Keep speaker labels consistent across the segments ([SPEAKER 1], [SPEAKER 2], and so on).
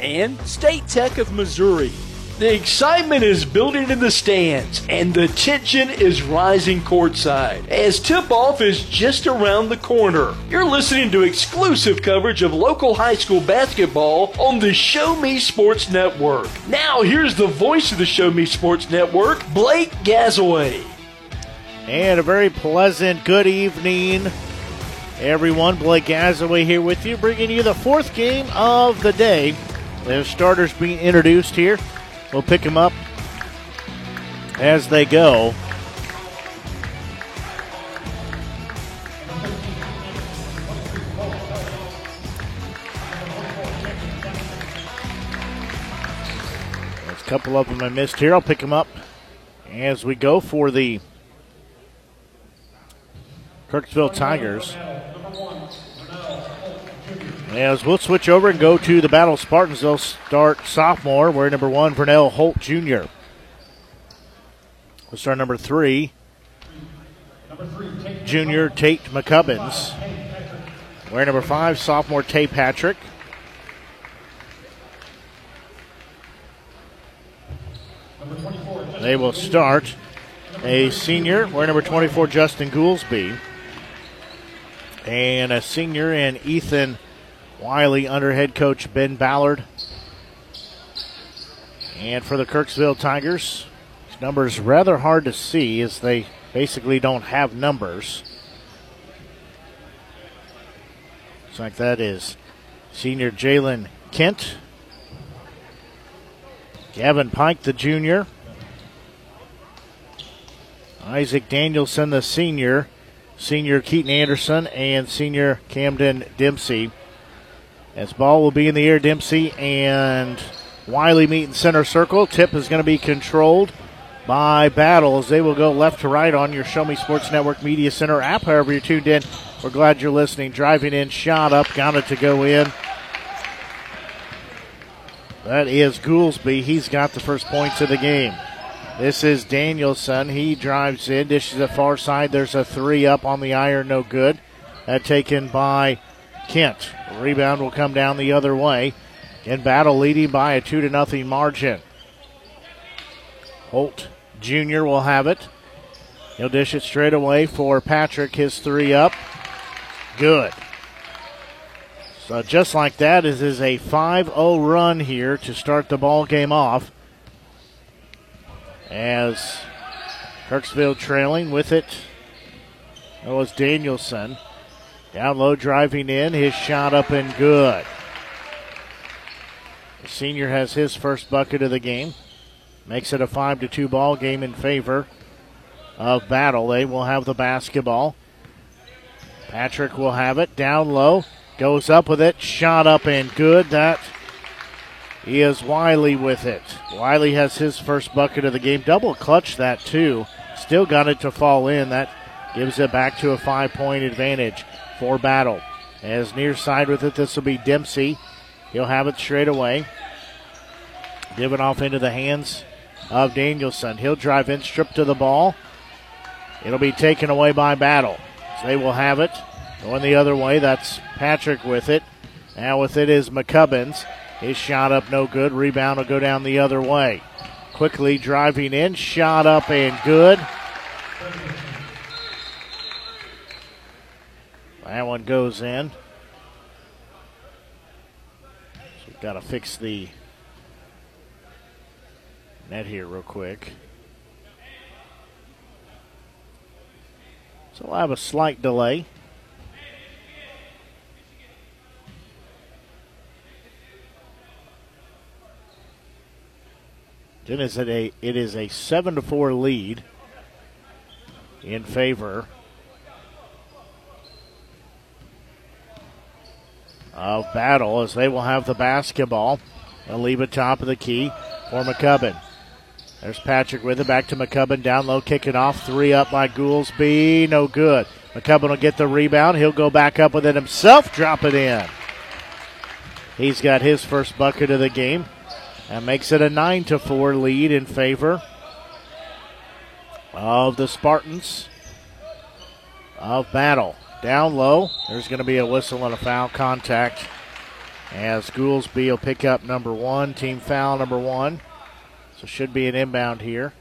[SPEAKER 1] and State Tech of Missouri. The excitement is building in the stands, and the tension is rising courtside as tip off is just around the corner. You're listening to exclusive coverage of local high school basketball on the Show Me Sports Network. Now, here's the voice of the Show Me Sports Network, Blake Gazaway.
[SPEAKER 2] And a very pleasant good evening, everyone. Blake Gazaway here with you, bringing you the fourth game of the day. The starters being introduced here. We'll pick them up as they go. There's a couple of them I missed here. I'll pick them up as we go for the Kirksville Tigers. As we'll switch over and go to the Battle Spartans, they'll start sophomore. We're number one, Vernell Holt Jr. We'll start number three, junior Tate McCubbins. We're number five, sophomore Tay Patrick. They will start a senior, we're number 24, Justin Goolsby. And a senior in Ethan Wiley under head coach Ben Ballard. And for the Kirksville Tigers, numbers rather hard to see as they basically don't have numbers. Looks like that is senior Jalen Kent. Gavin Pike, the junior. Isaac Danielson, the senior. Senior Keaton Anderson and senior Camden Dempsey. As ball will be in the air, Dempsey and Wiley meet in center circle. Tip is going to be controlled by Battle as they will go left to right on your Show Me Sports Network Media Center app. However, you're tuned in, we're glad you're listening. Driving in, shot up, got it to go in. That is Goolsby. He's got the first points of the game. This is Danielson. He drives in, dishes the far side. There's a three up on the iron, no good. That taken by Kent. Rebound will come down the other way. In battle, leading by a two to nothing margin. Holt Jr. will have it. He'll dish it straight away for Patrick. His three up. Good. So just like that, this is a 5-0 run here to start the ball game off. As Kirksville trailing with it. That was Danielson. Down low, driving in. His shot up and good. The senior has his first bucket of the game. Makes it a 5 to 2 ball game in favor of Battle. They will have the basketball. Patrick will have it. Down low. Goes up with it. Shot up and good. That is Wiley with it. Wiley has his first bucket of the game. Double clutch that, too. Still got it to fall in. That gives it back to a five point advantage for Battle. As near side with it, this will be Dempsey. He'll have it straight away. Give it off into the hands of Danielson. He'll drive in, strip to the ball. It'll be taken away by Battle. So they will have it. Going the other way, that's Patrick with it. Now with it is McCubbins. His shot up, no good. Rebound will go down the other way. Quickly driving in, shot up and good. That one goes in. So we've got to fix the net here real quick. So i'll have a slight delay. It is a it is a seven to four lead in favor of battle as they will have the basketball. They'll leave it top of the key for McCubbin. There's Patrick with it. Back to McCubbin. Down low, kicking off. Three up by Goolsby. No good. McCubbin will get the rebound. He'll go back up with it himself. Drop it in. He's got his first bucket of the game. That makes it a 9 to 4 lead in favor of the Spartans of battle. Down low, there's going to be a whistle and a foul contact as Goolsby will pick up number one, team foul number one. So should be an inbound here.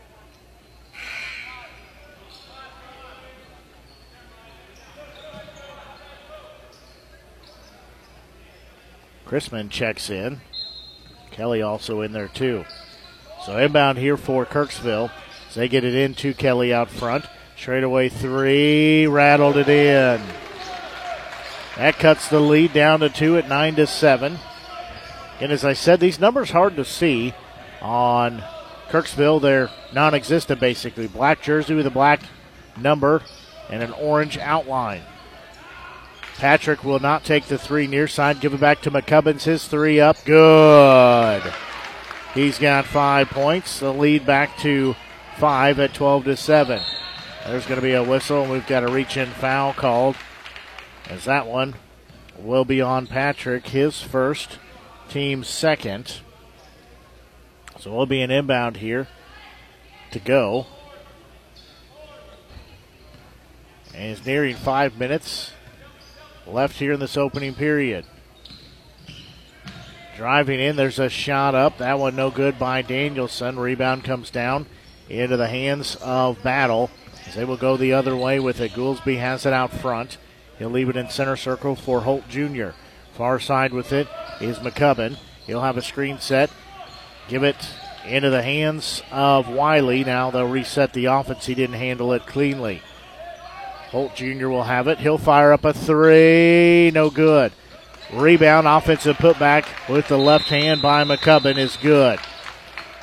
[SPEAKER 2] Chrisman checks in. Kelly also in there too. So inbound here for Kirksville. As they get it in to Kelly out front. Straight away three, rattled it in. That cuts the lead down to two at nine to seven. And as I said, these numbers hard to see on Kirksville. They're non-existent basically. Black jersey with a black number and an orange outline. Patrick will not take the three near side. Give it back to McCubbins. His three up. Good. He's got five points. The lead back to five at 12 to 7. There's going to be a whistle, and we've got a reach in foul called. As that one will be on Patrick, his first, team second. So we'll be an inbound here to go. And it's nearing five minutes left here in this opening period. Driving in, there's a shot up. That one no good by Danielson. Rebound comes down into the hands of Battle. They will go the other way with it. Goolsby has it out front. He'll leave it in center circle for Holt Jr. Far side with it is McCubbin. He'll have a screen set. Give it into the hands of Wiley. Now they'll reset the offense. He didn't handle it cleanly. Holt Jr. will have it. He'll fire up a three. No good. Rebound, offensive putback with the left hand by McCubbin is good.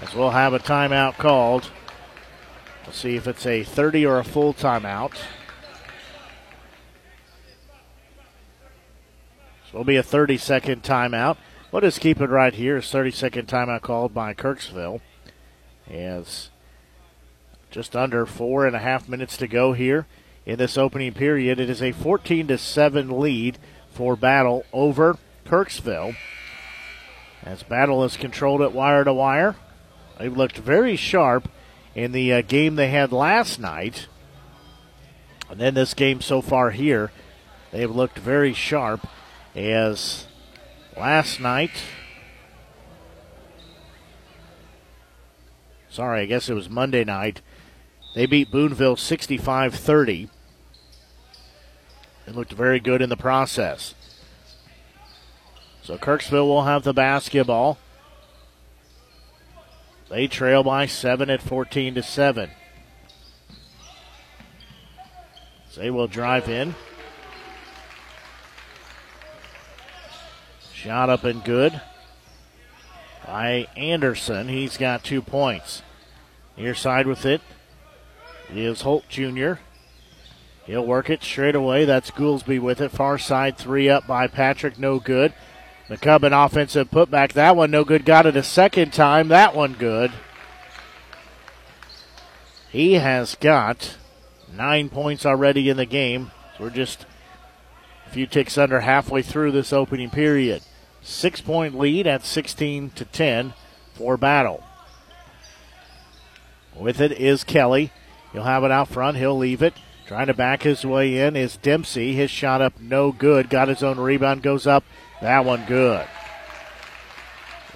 [SPEAKER 2] As we'll have a timeout called. We'll see if it's a 30 or a full timeout. So it'll be a 30 second timeout. We'll just keep it right here. It's 30 second timeout called by Kirksville. As just under four and a half minutes to go here in this opening period. It is a 14 to 7 lead for Battle over Kirksville. As Battle is controlled at wire to wire. They've looked very sharp in the uh, game they had last night. And then this game so far here, they've looked very sharp as last night. Sorry, I guess it was Monday night. They beat Boonville 65 30 and looked very good in the process. So Kirksville will have the basketball. They trail by seven at 14 to 7. They will drive in. Shot up and good by Anderson. He's got two points. Near side with it is Holt Jr. He'll work it straight away. That's Goolsby with it. Far side three up by Patrick. No good. McCubbin offensive putback. That one no good. Got it a second time. That one good. He has got nine points already in the game. We're just a few ticks under halfway through this opening period. Six point lead at 16 to 10 for Battle. With it is Kelly. He'll have it out front. He'll leave it. Trying to back his way in is Dempsey. His shot up no good. Got his own rebound. Goes up. That one good.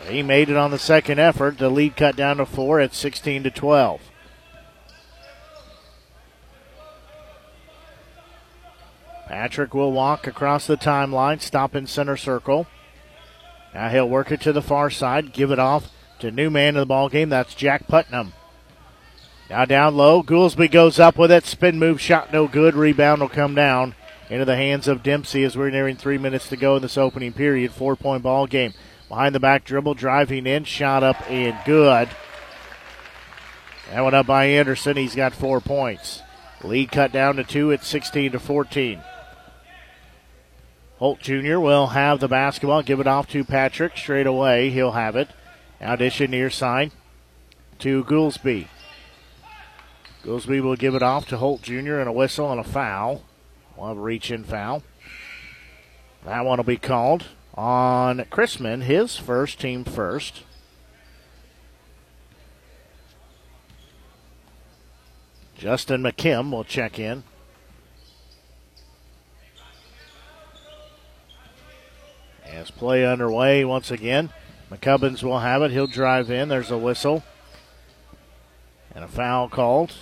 [SPEAKER 2] He made it on the second effort. The lead cut down to four at 16 to 12. Patrick will walk across the timeline, stop in center circle. Now he'll work it to the far side, give it off to new man in the ball game. That's Jack Putnam. Now down low, Goolsby goes up with it. Spin move shot no good. Rebound will come down into the hands of Dempsey as we're nearing three minutes to go in this opening period. Four point ball game. Behind the back dribble, driving in, shot up and good. That one up by Anderson. He's got four points. Lead cut down to two at 16 to 14. Holt Jr. will have the basketball, give it off to Patrick straight away. He'll have it. Audition near side to Goolsby. Goolsby will give it off to Holt Jr. and a whistle and a foul. A reach in foul. That one will be called on Chrisman, his first team first. Justin McKim will check in. As play underway once again, McCubbins will have it. He'll drive in. There's a whistle. And a foul called.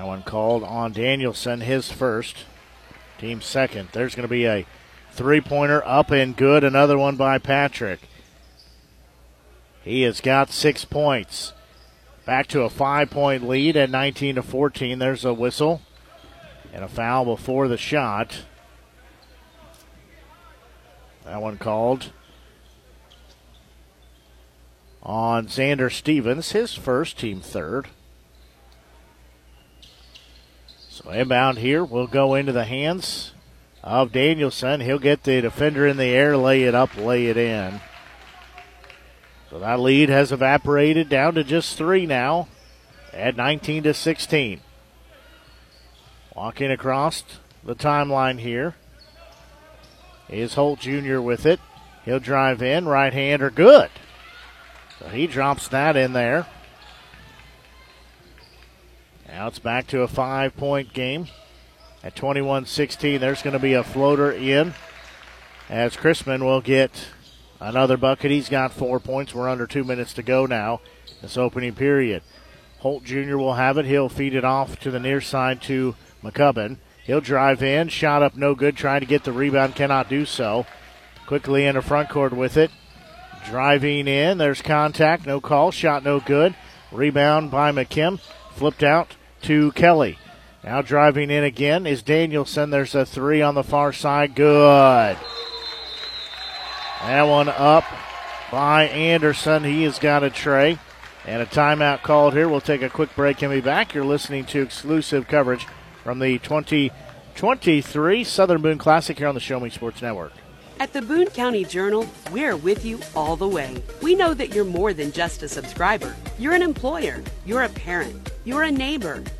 [SPEAKER 2] That one called on Danielson, his first. Team second. There's going to be a three pointer up and good. Another one by Patrick. He has got six points. Back to a five point lead at 19 to 14. There's a whistle and a foul before the shot. That one called on Xander Stevens, his first, team third. So inbound here will go into the hands of Danielson. He'll get the defender in the air, lay it up, lay it in. So that lead has evaporated down to just three now at 19 to 16. Walking across the timeline here is Holt Jr. with it. He'll drive in, right hander, good. So he drops that in there. Now it's back to a five point game at 21 16. There's going to be a floater in as Chrisman will get Another bucket. He's got four points. We're under two minutes to go now. This opening period. Holt Jr. will have it. He'll feed it off to the near side to McCubbin. He'll drive in. Shot up no good. Trying to get the rebound. Cannot do so. Quickly into front court with it. Driving in. There's contact. No call. Shot no good. Rebound by McKim. Flipped out to Kelly. Now driving in again is Danielson. There's a three on the far side. Good. That one up by Anderson. He has got a tray. And a timeout called here. We'll take a quick break and be back. You're listening to exclusive coverage from the 2023 Southern Boone Classic here on the Show Me Sports Network.
[SPEAKER 3] At the Boone County Journal, we're with you all the way. We know that you're more than just a subscriber. You're an employer, you're a parent, you're a neighbor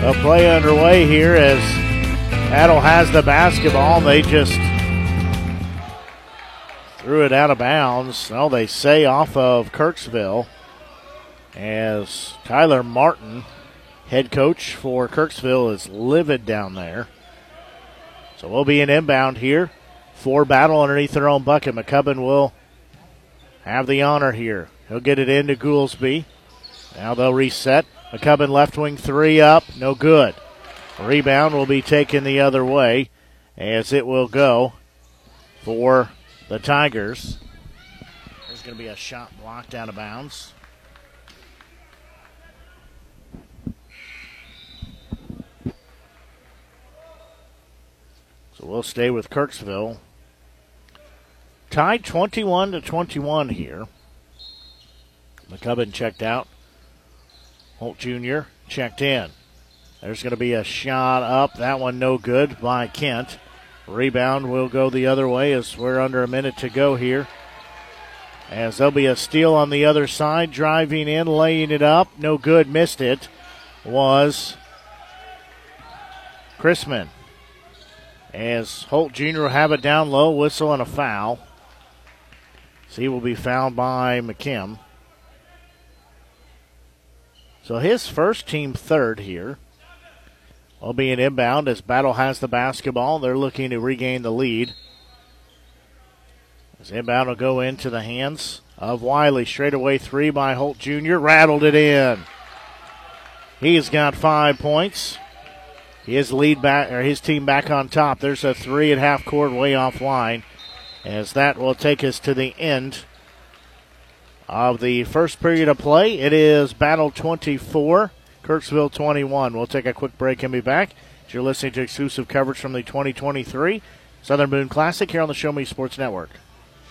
[SPEAKER 2] A play underway here as Battle has the basketball. They just threw it out of bounds. Well, they say off of Kirksville as Tyler Martin, head coach for Kirksville, is livid down there. So we'll be an inbound here for battle underneath their own bucket. McCubbin will have the honor here. He'll get it into Goolsby. Now they'll reset. McCubbin left wing three up. No good. Rebound will be taken the other way as it will go for the Tigers. There's going to be a shot blocked out of bounds. So we'll stay with Kirksville. Tied 21 to 21 here. McCubbin checked out. Holt Jr. checked in. There's going to be a shot up. That one no good by Kent. Rebound will go the other way as we're under a minute to go here. As there'll be a steal on the other side, driving in, laying it up. No good, missed it. Was Chrisman. As Holt Jr. will have it down low, whistle and a foul. So he will be fouled by McKim. So his first team third here will be an inbound as Battle has the basketball. They're looking to regain the lead. As inbound will go into the hands of Wiley. Straight away three by Holt Jr. Rattled it in. He's got five points. His lead back or his team back on top. There's a three at half court way offline. As that will take us to the end of the first period of play. It is Battle 24, Kirksville 21. We'll take a quick break and be back. You're listening to exclusive coverage from the 2023 Southern Boone Classic here on the Show Me Sports Network.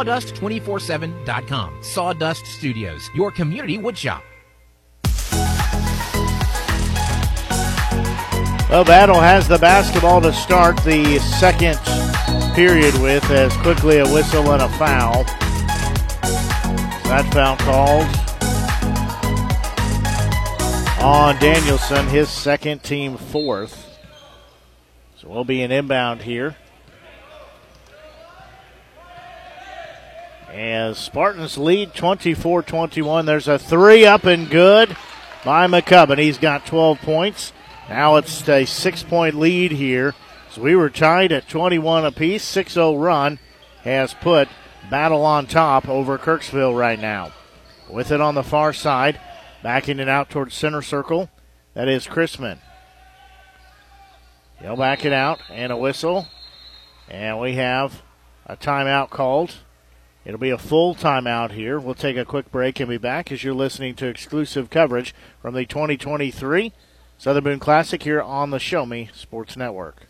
[SPEAKER 4] sawdust247.com. Sawdust Studios, your community woodshop.
[SPEAKER 2] Well, Battle has the basketball to start the second period with as quickly a whistle and a foul. That foul called on Danielson, his second team fourth. So we'll be an inbound here. As Spartans lead 24 21. There's a three up and good by McCubbin. He's got 12 points. Now it's a six point lead here. So we were tied at 21 apiece. 6 0 run has put Battle on top over Kirksville right now. With it on the far side, backing it out towards center circle. That is Chrisman. He'll back it out and a whistle. And we have a timeout called. It'll be a full timeout here. We'll take a quick break and be back as you're listening to exclusive coverage from the 2023 Southern Boone Classic here on the Show Me Sports Network.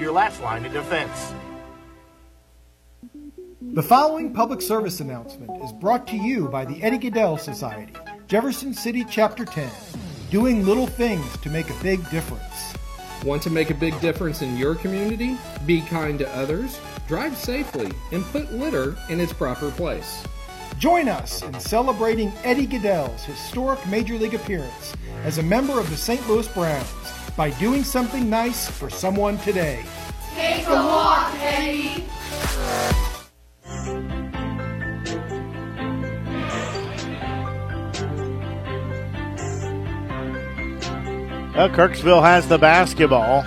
[SPEAKER 5] your last line of defense.
[SPEAKER 6] The following public service announcement is brought to you by the Eddie Gaedel Society, Jefferson City Chapter 10, doing little things to make a big difference.
[SPEAKER 7] Want to make a big difference in your community? Be kind to others, drive safely, and put litter in its proper place.
[SPEAKER 6] Join us in celebrating Eddie Gaedel's historic Major League appearance as a member of the St. Louis Browns by doing something nice for someone today.
[SPEAKER 8] Take a walk, Eddie.
[SPEAKER 2] Well, Kirksville has the basketball.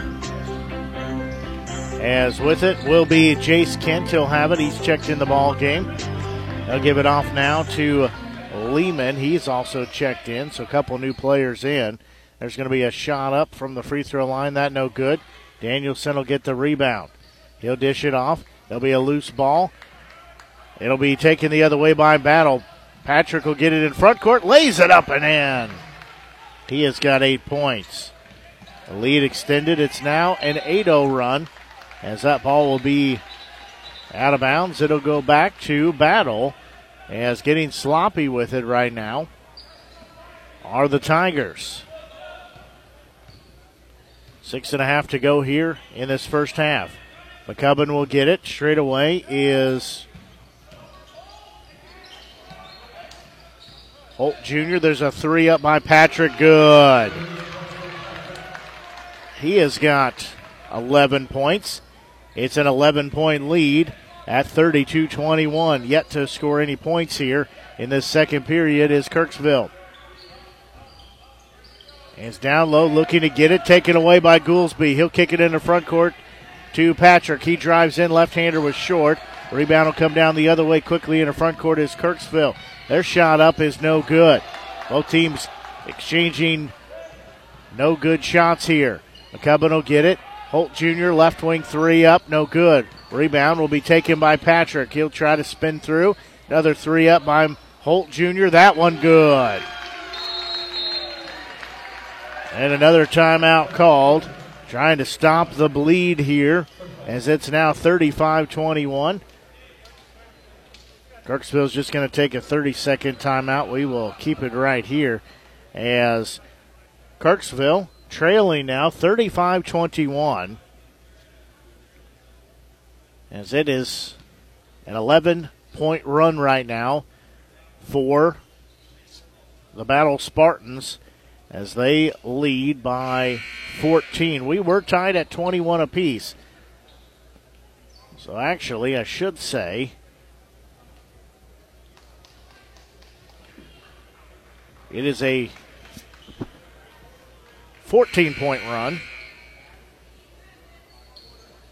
[SPEAKER 2] As with it will be Jace Kent. He'll have it. He's checked in the ball game. They'll give it off now to Lehman. He's also checked in, so a couple new players in. There's going to be a shot up from the free throw line. That no good. Danielson will get the rebound. He'll dish it off. There'll be a loose ball. It'll be taken the other way by Battle. Patrick will get it in front court, lays it up and in. He has got eight points. The lead extended. It's now an 8 0 run as that ball will be out of bounds. It'll go back to Battle as getting sloppy with it right now are the Tigers. Six and a half to go here in this first half. McCubbin will get it. Straight away is Holt Jr. There's a three up by Patrick. Good. He has got 11 points. It's an 11 point lead at 32 21. Yet to score any points here in this second period is Kirksville. It's down low, looking to get it, taken away by Goolsby. He'll kick it in the front court to Patrick. He drives in, left hander was short. Rebound will come down the other way quickly in the front court is Kirksville. Their shot up is no good. Both teams exchanging no good shots here. McCubbin will get it. Holt Jr. left wing three up, no good. Rebound will be taken by Patrick. He'll try to spin through. Another three up by Holt Jr. That one good. And another timeout called. Trying to stop the bleed here as it's now 35 21. Kirksville's just going to take a 30 second timeout. We will keep it right here as Kirksville trailing now 35 21. As it is an 11 point run right now for the Battle Spartans as they lead by 14. We were tied at 21 apiece. So actually, I should say. It is a 14 point run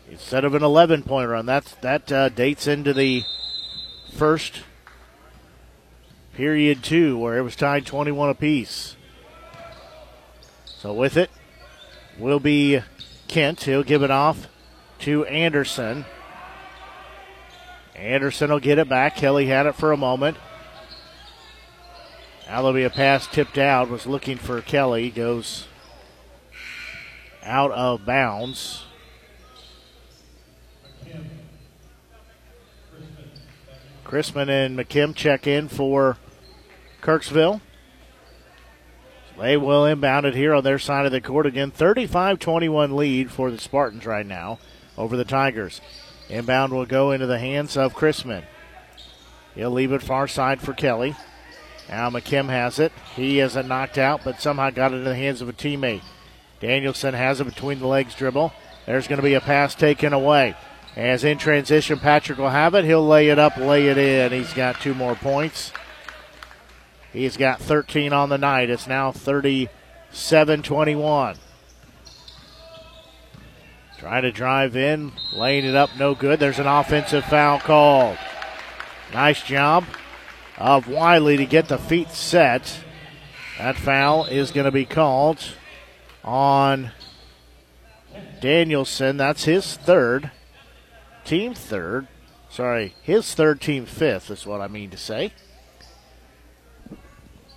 [SPEAKER 2] instead of an 11 point run. That's, that uh, dates into the first period two, where it was tied 21 apiece. So with it will be Kent. He'll give it off to Anderson. Anderson will get it back. Kelly had it for a moment. Now there'll be a pass tipped out. Was looking for Kelly. Goes out of bounds. Chrisman and McKim check in for Kirksville. They will inbound it here on their side of the court again. 35 21 lead for the Spartans right now over the Tigers. Inbound will go into the hands of Chrisman. He'll leave it far side for Kelly. Now McKim has it. He hasn't knocked out, but somehow got it in the hands of a teammate. Danielson has it between the legs dribble. There's going to be a pass taken away. As in transition, Patrick will have it. He'll lay it up, lay it in. He's got two more points. He's got 13 on the night. It's now 37 21. Trying to drive in, laying it up, no good. There's an offensive foul called. Nice job of Wiley to get the feet set. That foul is going to be called on Danielson. That's his third, team third. Sorry, his third, team fifth is what I mean to say.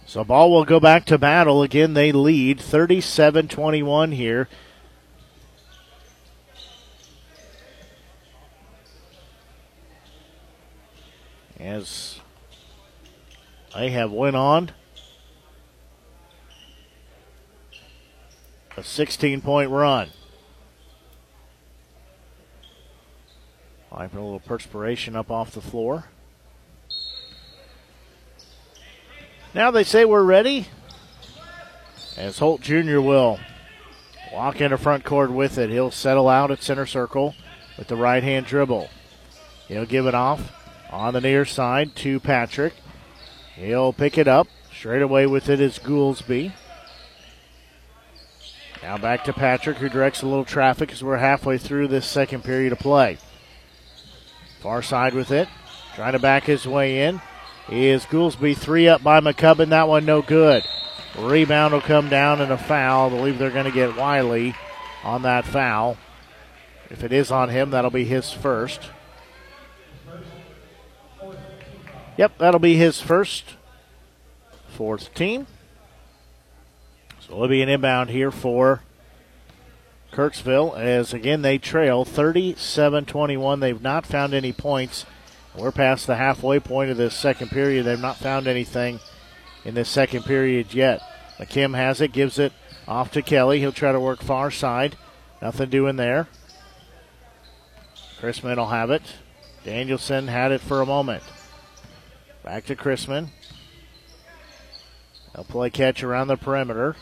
[SPEAKER 2] So ball will go back to battle. Again, they lead 37 21 here. As they have went on a 16 point run. I Wiping a little perspiration up off the floor. Now they say we're ready. As Holt Jr. will walk into front court with it. He'll settle out at center circle with the right hand dribble. He'll give it off on the near side to Patrick. He'll pick it up. Straight away with it is Goolsby. Now back to Patrick, who directs a little traffic as we're halfway through this second period of play. Far side with it. Trying to back his way in is Goolsby. Three up by McCubbin. That one no good. Rebound will come down and a foul. I believe they're going to get Wiley on that foul. If it is on him, that'll be his first. Yep, that'll be his first. Fourth team. So it'll be an inbound here for Kirksville as again they trail 37 21. They've not found any points. We're past the halfway point of this second period. They've not found anything in this second period yet. McKim has it, gives it off to Kelly. He'll try to work far side. Nothing doing there. Chrisman will have it. Danielson had it for a moment. Back to Chrisman. They'll play catch around the perimeter.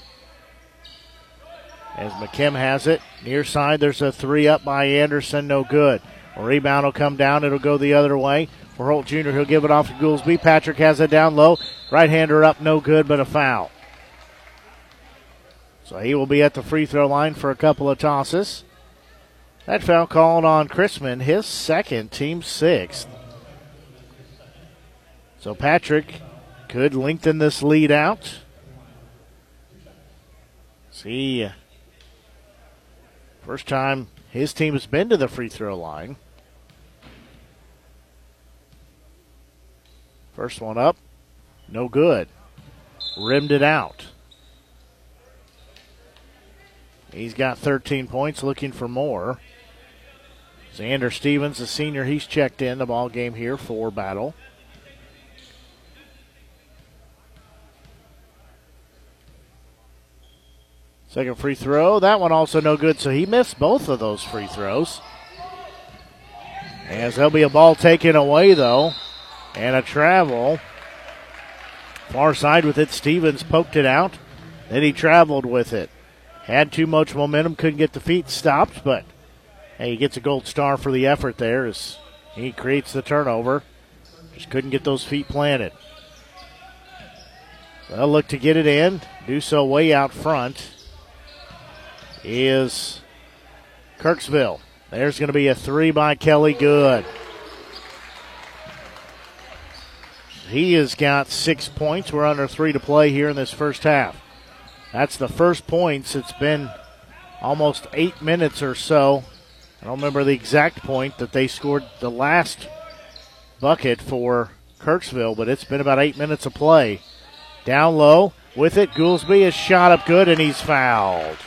[SPEAKER 2] As McKim has it, near side, there's a three up by Anderson, no good. Rebound will come down, it'll go the other way. For Holt Jr., he'll give it off to Goolsby. Patrick has it down low. Right hander up, no good, but a foul. So he will be at the free throw line for a couple of tosses. That foul called on Chrisman, his second, team sixth. So Patrick could lengthen this lead out. See, first time his team has been to the free throw line. First one up, no good. Rimmed it out. He's got 13 points, looking for more. Xander Stevens, the senior, he's checked in the ball game here for Battle. Second free throw. That one also no good, so he missed both of those free throws. As there'll be a ball taken away, though, and a travel. Far side with it. Stevens poked it out. Then he traveled with it. Had too much momentum, couldn't get the feet stopped, but hey, he gets a gold star for the effort there as he creates the turnover. Just couldn't get those feet planted. They'll look to get it in. Do so way out front is Kirksville. There's going to be a three by Kelly. Good. He has got six points. We're under three to play here in this first half. That's the first points. It's been almost eight minutes or so. I don't remember the exact point that they scored the last bucket for Kirksville, but it's been about eight minutes of play. Down low with it, Goolsby is shot up good and he's fouled.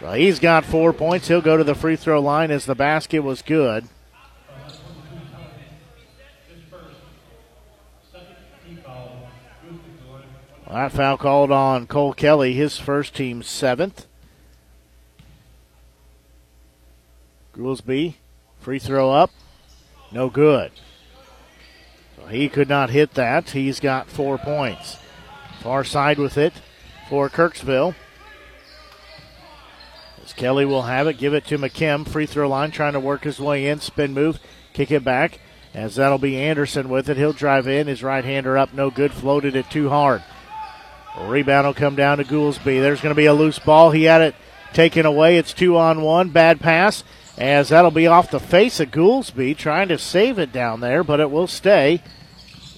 [SPEAKER 2] So he's got four points. He'll go to the free throw line as the basket was good. That foul called on Cole Kelly, his first team seventh. Goolsby, free throw up, no good. So he could not hit that. He's got four points. Far side with it for Kirksville. As Kelly will have it, give it to McKim. Free throw line, trying to work his way in. Spin move, kick it back. As that'll be Anderson with it. He'll drive in. His right hander up, no good. Floated it too hard. Rebound will come down to Goolsby. There's going to be a loose ball. He had it taken away. It's two on one. Bad pass. As that'll be off the face of Goolsby, trying to save it down there, but it will stay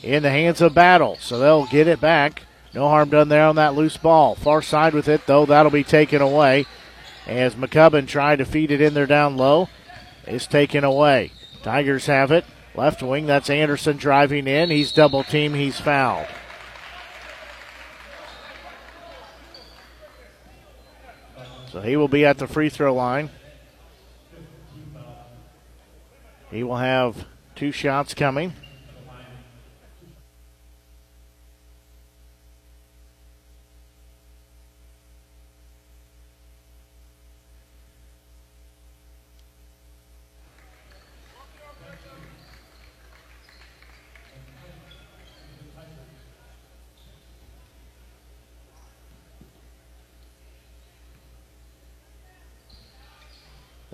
[SPEAKER 2] in the hands of Battle. So they'll get it back. No harm done there on that loose ball. Far side with it, though, that'll be taken away. As McCubbin tried to feed it in there down low. It's taken away. Tigers have it. Left wing, that's Anderson driving in. He's double team, he's fouled. So he will be at the free throw line. He will have two shots coming.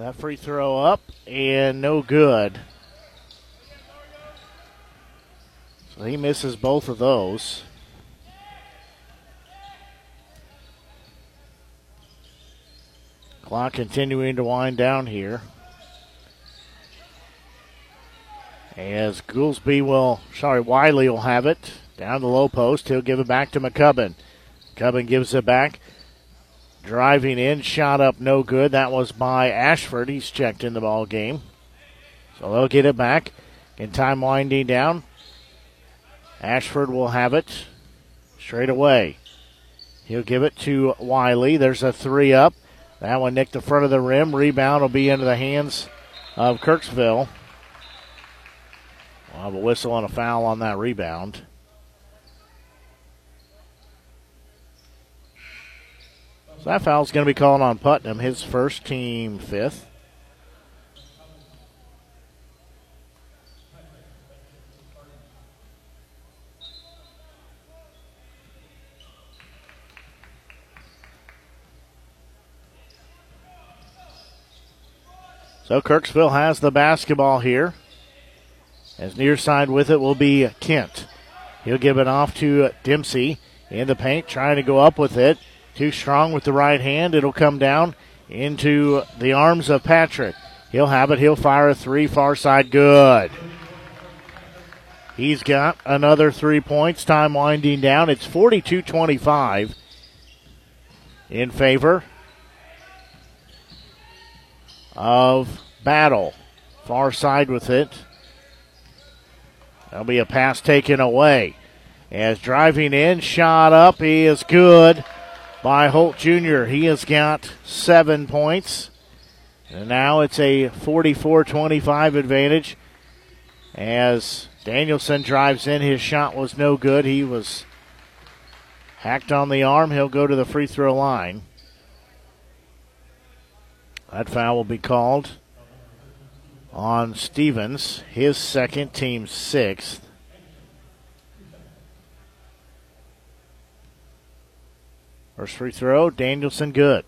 [SPEAKER 2] That free throw up and no good. So he misses both of those. Clock continuing to wind down here. As Goolsby will, sorry, Wiley will have it down the low post. He'll give it back to McCubbin. McCubbin gives it back. Driving in, shot up, no good. That was by Ashford. He's checked in the ball game. So they'll get it back. In time winding down. Ashford will have it straight away. He'll give it to Wiley. There's a three up. That one nicked the front of the rim. Rebound will be into the hands of Kirksville. We'll have a whistle and a foul on that rebound. So that foul's going to be called on Putnam, his first team fifth. So Kirksville has the basketball here. As near side with it will be Kent. He'll give it off to Dempsey in the paint, trying to go up with it. Too strong with the right hand. It'll come down into the arms of Patrick. He'll have it. He'll fire a three, far side. Good. He's got another three points. Time winding down. It's 42 25 in favor of Battle. Far side with it. There'll be a pass taken away. As driving in, shot up, he is good by Holt Jr. He has got seven points. And now it's a 44 25 advantage as Danielson drives in. His shot was no good. He was hacked on the arm. He'll go to the free throw line. That foul will be called on Stevens, his second, team sixth. First free throw, Danielson good.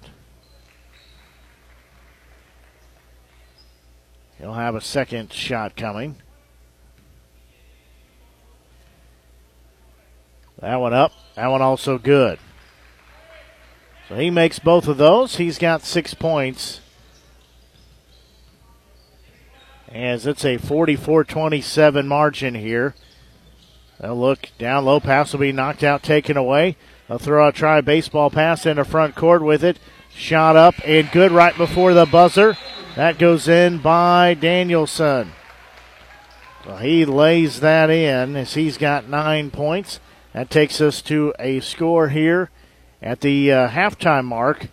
[SPEAKER 2] He'll have a second shot coming. That one up. That one also good. So he makes both of those. He's got six points as it's a 44 27 margin here. They'll look down low pass will be knocked out, taken away. They'll throw a try baseball pass in the front court with it. Shot up and good right before the buzzer. That goes in by Danielson. Well, he lays that in as he's got nine points. That takes us to a score here at the uh, halftime mark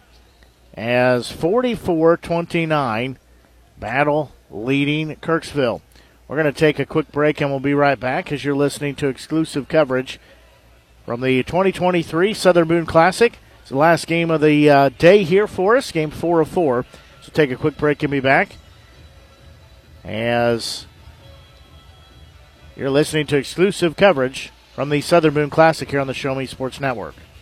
[SPEAKER 2] as 44 29. Battle leading Kirksville. We're going to take a quick break and we'll be right back as you're listening to exclusive coverage from the 2023 Southern Boone Classic. It's the last game of the uh, day here for us, game four of four. So take a quick break and be back as you're listening to exclusive coverage from the Southern Boone Classic here on the Show Me Sports Network.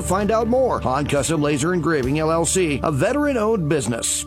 [SPEAKER 9] to find out more on Custom Laser Engraving LLC, a veteran owned business.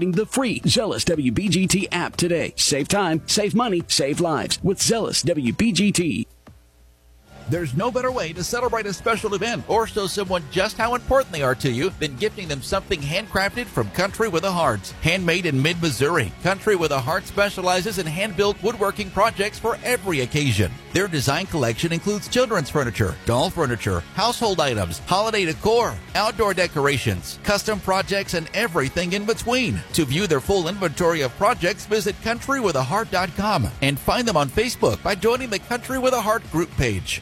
[SPEAKER 10] the free Zelus WBGT app today. Save time, save money, save lives with Zelus WBGT.
[SPEAKER 11] There's no better way to celebrate a special event or show someone just how important they are to you than gifting them something handcrafted from Country with a Heart. Handmade in mid Missouri, Country with a Heart specializes in hand built woodworking projects for every occasion. Their design collection includes children's furniture, doll furniture, household items, holiday decor, outdoor decorations, custom projects, and everything in between. To view their full inventory of projects, visit countrywithaheart.com and find them on Facebook by joining the Country with a Heart group page.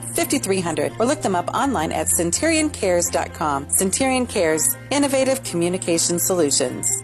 [SPEAKER 12] 5300 or look them up online at centurioncares.com. Centurion Cares, innovative communication solutions.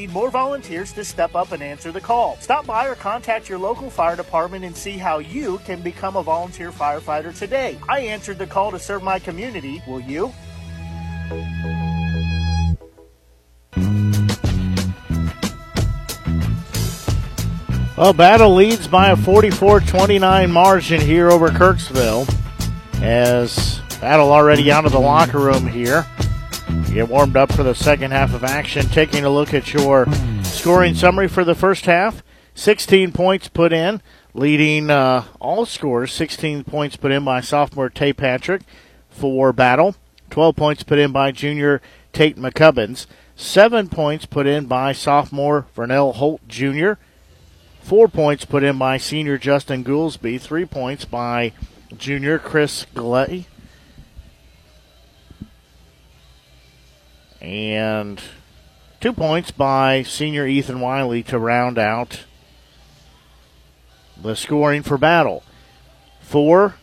[SPEAKER 5] need more volunteers to step up and answer the call. Stop by or contact your local fire department and see how you can become a volunteer firefighter today. I answered the call to serve my community. Will you?
[SPEAKER 2] Well, Battle leads by a 44 29 margin here over Kirksville. As Battle already out of the locker room here. Get warmed up for the second half of action. Taking a look at your scoring summary for the first half 16 points put in, leading uh, all scores. 16 points put in by sophomore Tay Patrick for Battle, 12 points put in by junior Tate McCubbins, 7 points put in by sophomore Vernell Holt Jr., 4 points put in by senior Justin Goolsby, 3 points by junior Chris Glay. And two points by senior Ethan Wiley to round out the scoring for battle. For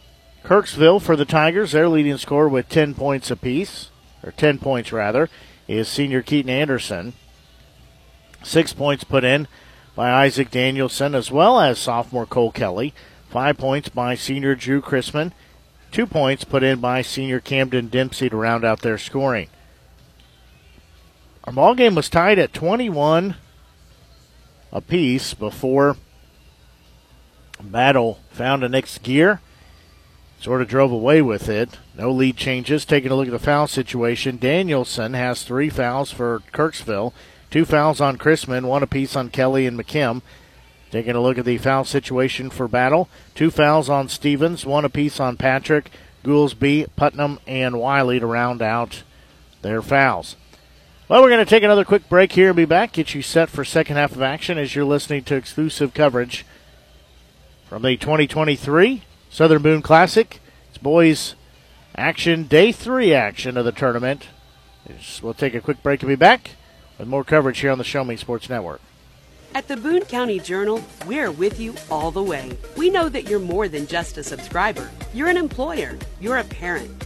[SPEAKER 2] Kirksville for the Tigers, their leading scorer with 10 points apiece, or 10 points rather, is senior Keaton Anderson. Six points put in by Isaac Danielson, as well as sophomore Cole Kelly. Five points by senior Drew Chrisman. Two points put in by senior Camden Dempsey to round out their scoring. Our ball game was tied at 21 apiece before Battle found a next gear. Sort of drove away with it. No lead changes. Taking a look at the foul situation, Danielson has three fouls for Kirksville. Two fouls on Chrisman, one apiece on Kelly and McKim. Taking a look at the foul situation for Battle. Two fouls on Stevens, one apiece on Patrick, Goolsby, Putnam, and Wiley to round out their fouls. Well, we're going to take another quick break here and be back. Get you set for second half of action as you're listening to exclusive coverage from the 2023 Southern Boone Classic. It's boys action, day three action of the tournament. We'll take a quick break and be back with more coverage here on the Show Me Sports Network.
[SPEAKER 3] At the Boone County Journal, we're with you all the way. We know that you're more than just a subscriber. You're an employer, you're a parent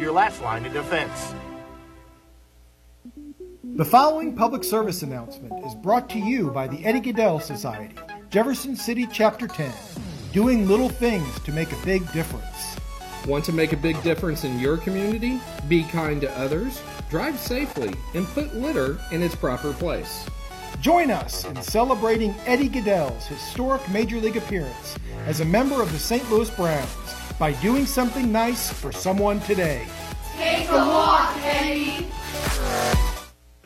[SPEAKER 5] your last line of defense.
[SPEAKER 6] The following public service announcement is brought to you by the Eddie Gaedel Society, Jefferson City Chapter 10, doing little things to make a big difference.
[SPEAKER 7] Want to make a big difference in your community? Be kind to others, drive safely, and put litter in its proper place.
[SPEAKER 6] Join us in celebrating Eddie Gaedel's historic Major League appearance as a member of the St. Louis Browns by doing something nice for someone today.
[SPEAKER 8] Take a walk, Eddie.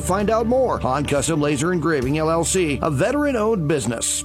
[SPEAKER 9] to find out more. on Custom Laser Engraving LLC, a veteran owned business.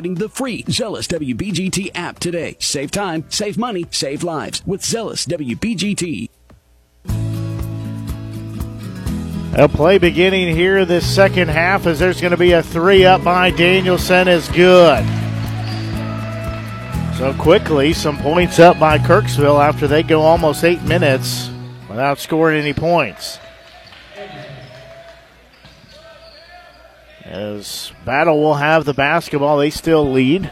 [SPEAKER 10] the free Zelus WBGT app today. Save time, save money, save lives with Zelus WBGT.
[SPEAKER 2] A play beginning here this second half as there's going to be a three up by Danielson is good. So quickly, some points up by Kirksville after they go almost eight minutes without scoring any points. As Battle will have the basketball, they still lead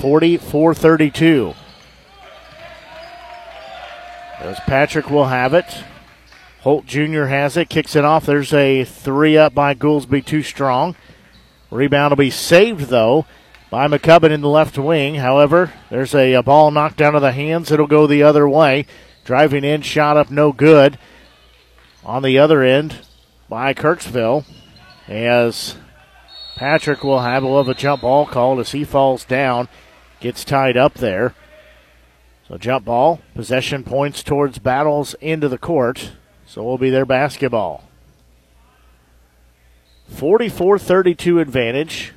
[SPEAKER 2] 44 32. As Patrick will have it. Holt Jr. has it, kicks it off. There's a three up by Goolsby, too strong. Rebound will be saved, though, by McCubbin in the left wing. However, there's a, a ball knocked out of the hands. It'll go the other way. Driving in, shot up, no good. On the other end by Kirksville as Patrick will have a little of a jump ball called as he falls down, gets tied up there. So jump ball, possession points towards Battles into the court. So will be their basketball. 44 32 advantage.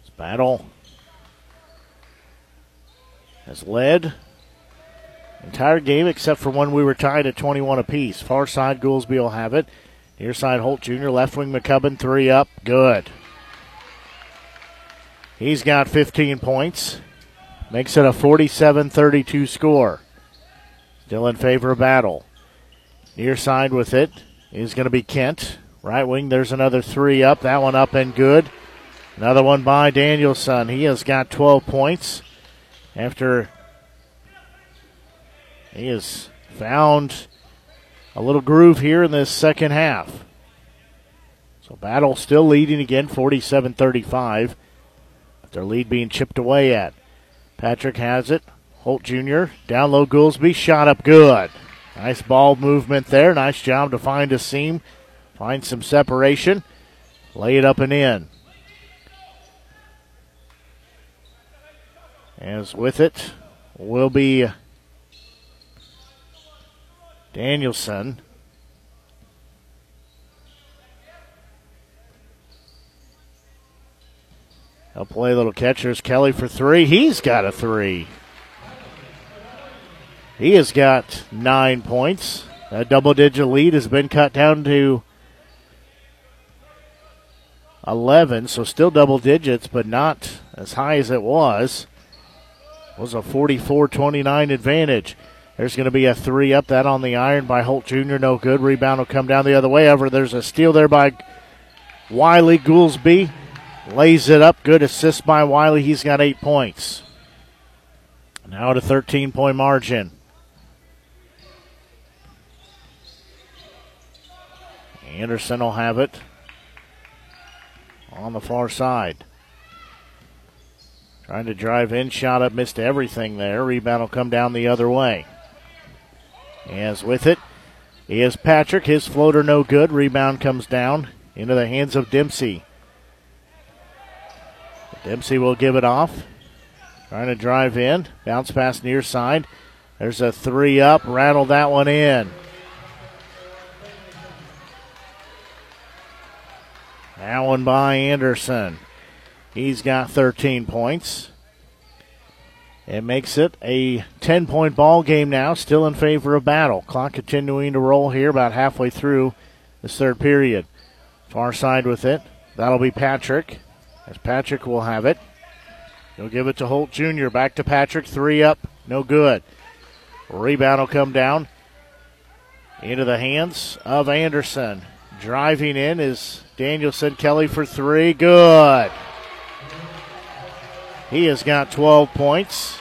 [SPEAKER 2] This battle has led entire game except for when we were tied at 21 apiece. Far side, Goolsby will have it. Near side, Holt Jr. Left wing, McCubbin, three up. Good. He's got 15 points. Makes it a 47 32 score. Still in favor of Battle. Near side with it is going to be Kent. Right wing, there's another three up. That one up and good. Another one by Danielson. He has got 12 points after he has found a little groove here in this second half. So Battle still leading again, 47 35. Their lead being chipped away at. Patrick has it. Holt Jr. down low Goolsby. Shot up good. Nice ball movement there. Nice job to find a seam. Find some separation. Lay it up and in. As with it will be Danielson. He'll play little catchers. Kelly for three. He's got a three. He has got nine points. That double digit lead has been cut down to 11, so still double digits, but not as high as it was. It was a 44 29 advantage. There's going to be a three up that on the iron by Holt Jr. No good. Rebound will come down the other way. However, there's a steal there by Wiley Goolsby. Lays it up. Good assist by Wiley. He's got eight points. Now at a 13 point margin. Anderson will have it on the far side. Trying to drive in, shot up, missed everything there. Rebound will come down the other way. As with it is Patrick. His floater no good. Rebound comes down into the hands of Dempsey. Dempsey will give it off. Trying to drive in. Bounce pass near side. There's a three up. Rattle that one in. That one by Anderson. He's got 13 points. It makes it a 10 point ball game now, still in favor of Battle. Clock continuing to roll here about halfway through this third period. Far side with it. That'll be Patrick, as Patrick will have it. He'll give it to Holt Jr. Back to Patrick. Three up. No good. Rebound will come down into the hands of Anderson. Driving in is Danielson Kelly for three. Good. He has got 12 points.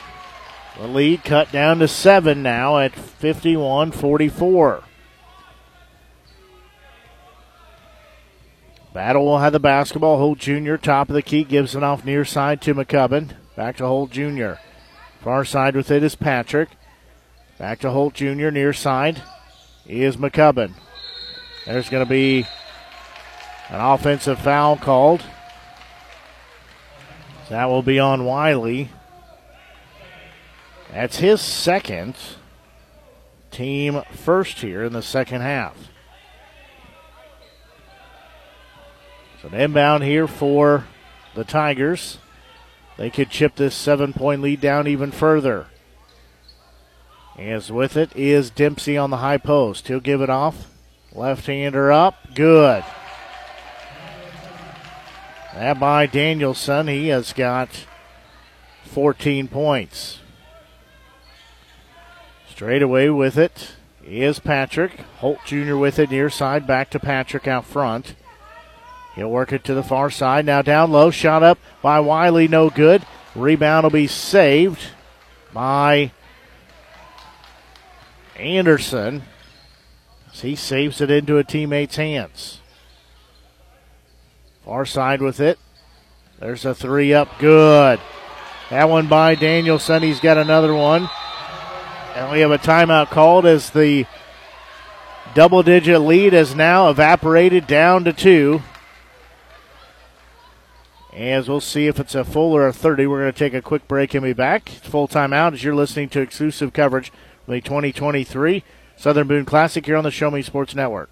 [SPEAKER 2] The lead cut down to seven now at 51 44. Battle will have the basketball. Holt Jr. top of the key gives it off near side to McCubbin. Back to Holt Jr. Far side with it is Patrick. Back to Holt Jr. near side is McCubbin. There's going to be an offensive foul called. That will be on Wiley. That's his second team first here in the second half. So an inbound here for the Tigers. They could chip this seven point lead down even further. As with it is Dempsey on the high post. He'll give it off. Left hander up. Good. By Danielson. He has got 14 points. Straight away with it is Patrick. Holt Jr. with it near side. Back to Patrick out front. He'll work it to the far side. Now down low. Shot up by Wiley. No good. Rebound will be saved by Anderson. As he saves it into a teammate's hands. Far side with it. There's a three up. Good. That one by Danielson. He's got another one. And we have a timeout called as the double digit lead has now evaporated down to two. As we'll see if it's a full or a 30. We're going to take a quick break and be back. It's full timeout as you're listening to exclusive coverage of the 2023 Southern Boone Classic here on the Show Me Sports Network.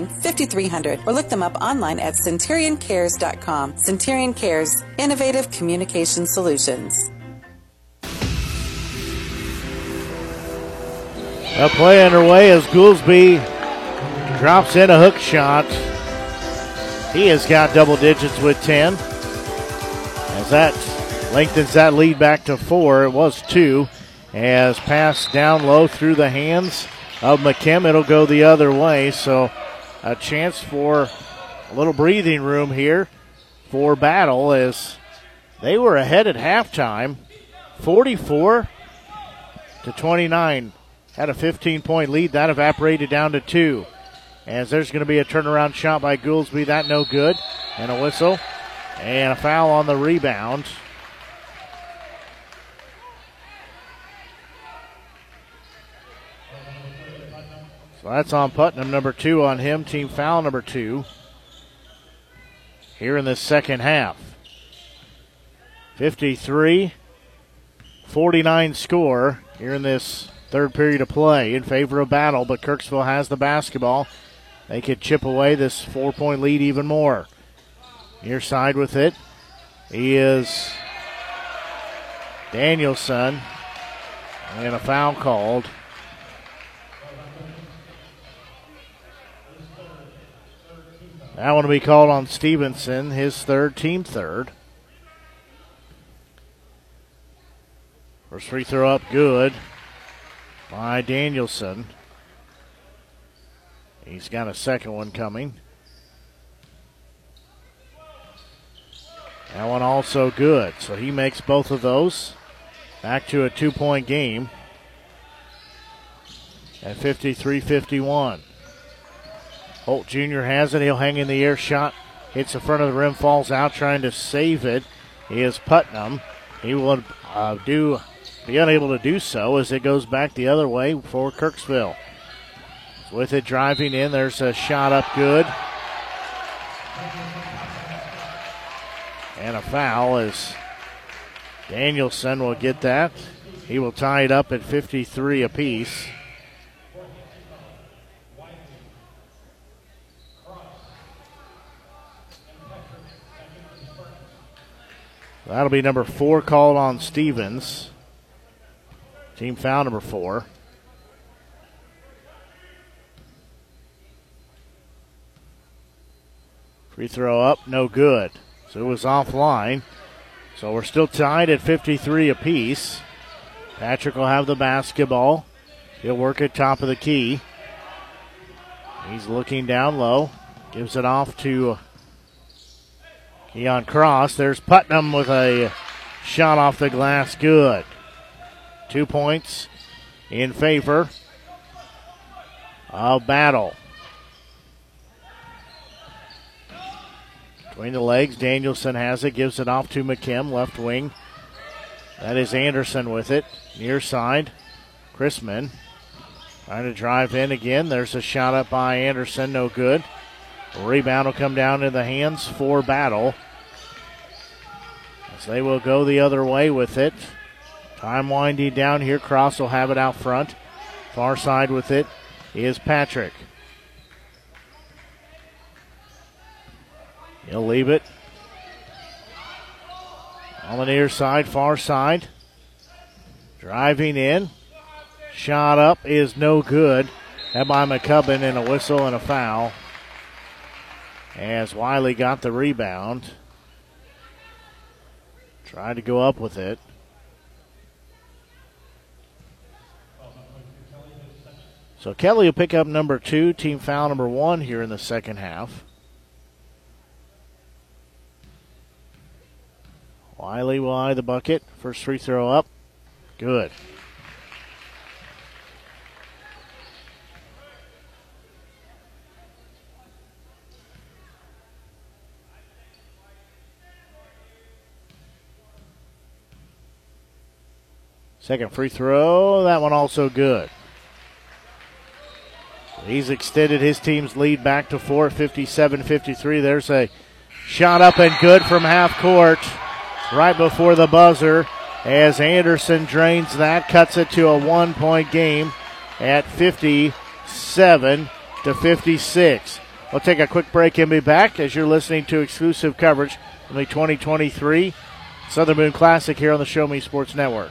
[SPEAKER 12] 5300 or look them up online at centurioncares.com. Centurion Cares, innovative communication solutions.
[SPEAKER 2] A play underway as Goolsby drops in a hook shot. He has got double digits with 10. As that lengthens that lead back to four. It was two. As passed down low through the hands of McKim, it'll go the other way. So a chance for a little breathing room here for Battle as they were ahead at halftime, 44 to 29. Had a 15 point lead. That evaporated down to two. As there's going to be a turnaround shot by Goolsby. That no good. And a whistle. And a foul on the rebound. So that's on Putnam, number two on him. Team foul number two here in the second half. 53 49 score here in this third period of play in favor of battle, but Kirksville has the basketball. They could chip away this four point lead even more. Near side with it. He is Danielson. And a foul called. That one will be called on Stevenson, his third, team third. First free throw up, good by Danielson. He's got a second one coming. That one also good. So he makes both of those. Back to a two point game at 53 51. Holt Jr. has it. He'll hang in the air shot. Hits the front of the rim, falls out, trying to save it. He is Putnam. He will uh, do be unable to do so as it goes back the other way for Kirksville. With it driving in, there's a shot up good. And a foul as Danielson will get that. He will tie it up at 53 apiece. That'll be number four called on Stevens. Team foul number four. Free throw up, no good. So it was offline. So we're still tied at 53 apiece. Patrick will have the basketball. He'll work at top of the key. He's looking down low. Gives it off to Keon Cross. There's Putnam with a shot off the glass. Good. Two points in favor of Battle. Between the legs, Danielson has it, gives it off to McKim, left wing. That is Anderson with it. Near side, Chrisman trying to drive in again. There's a shot up by Anderson, no good. Rebound will come down in the hands for Battle. As they will go the other way with it. Time winding down here. Cross will have it out front. Far side with it is Patrick. He'll leave it. On the near side, far side. Driving in. Shot up is no good. That by McCubbin and a whistle and a foul. As Wiley got the rebound. Tried to go up with it. So Kelly will pick up number two, team foul number one here in the second half. Wiley will eye the bucket. First free throw up. Good. Second free throw. That one also good. He's extended his team's lead back to 4, 57 53. There's a shot up and good from half court right before the buzzer as Anderson drains that, cuts it to a one point game at 57 to 56. We'll take a quick break and be back as you're listening to exclusive coverage from the 2023 Southern Boone Classic here on the Show Me Sports Network.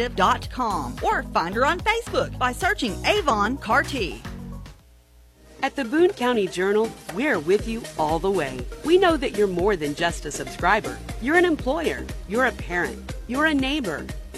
[SPEAKER 13] or find her on Facebook by searching Avon Carty.
[SPEAKER 3] At the Boone County Journal, we're with you all the way. We know that you're more than just a subscriber. You're an employer, you're a parent, you're a neighbor.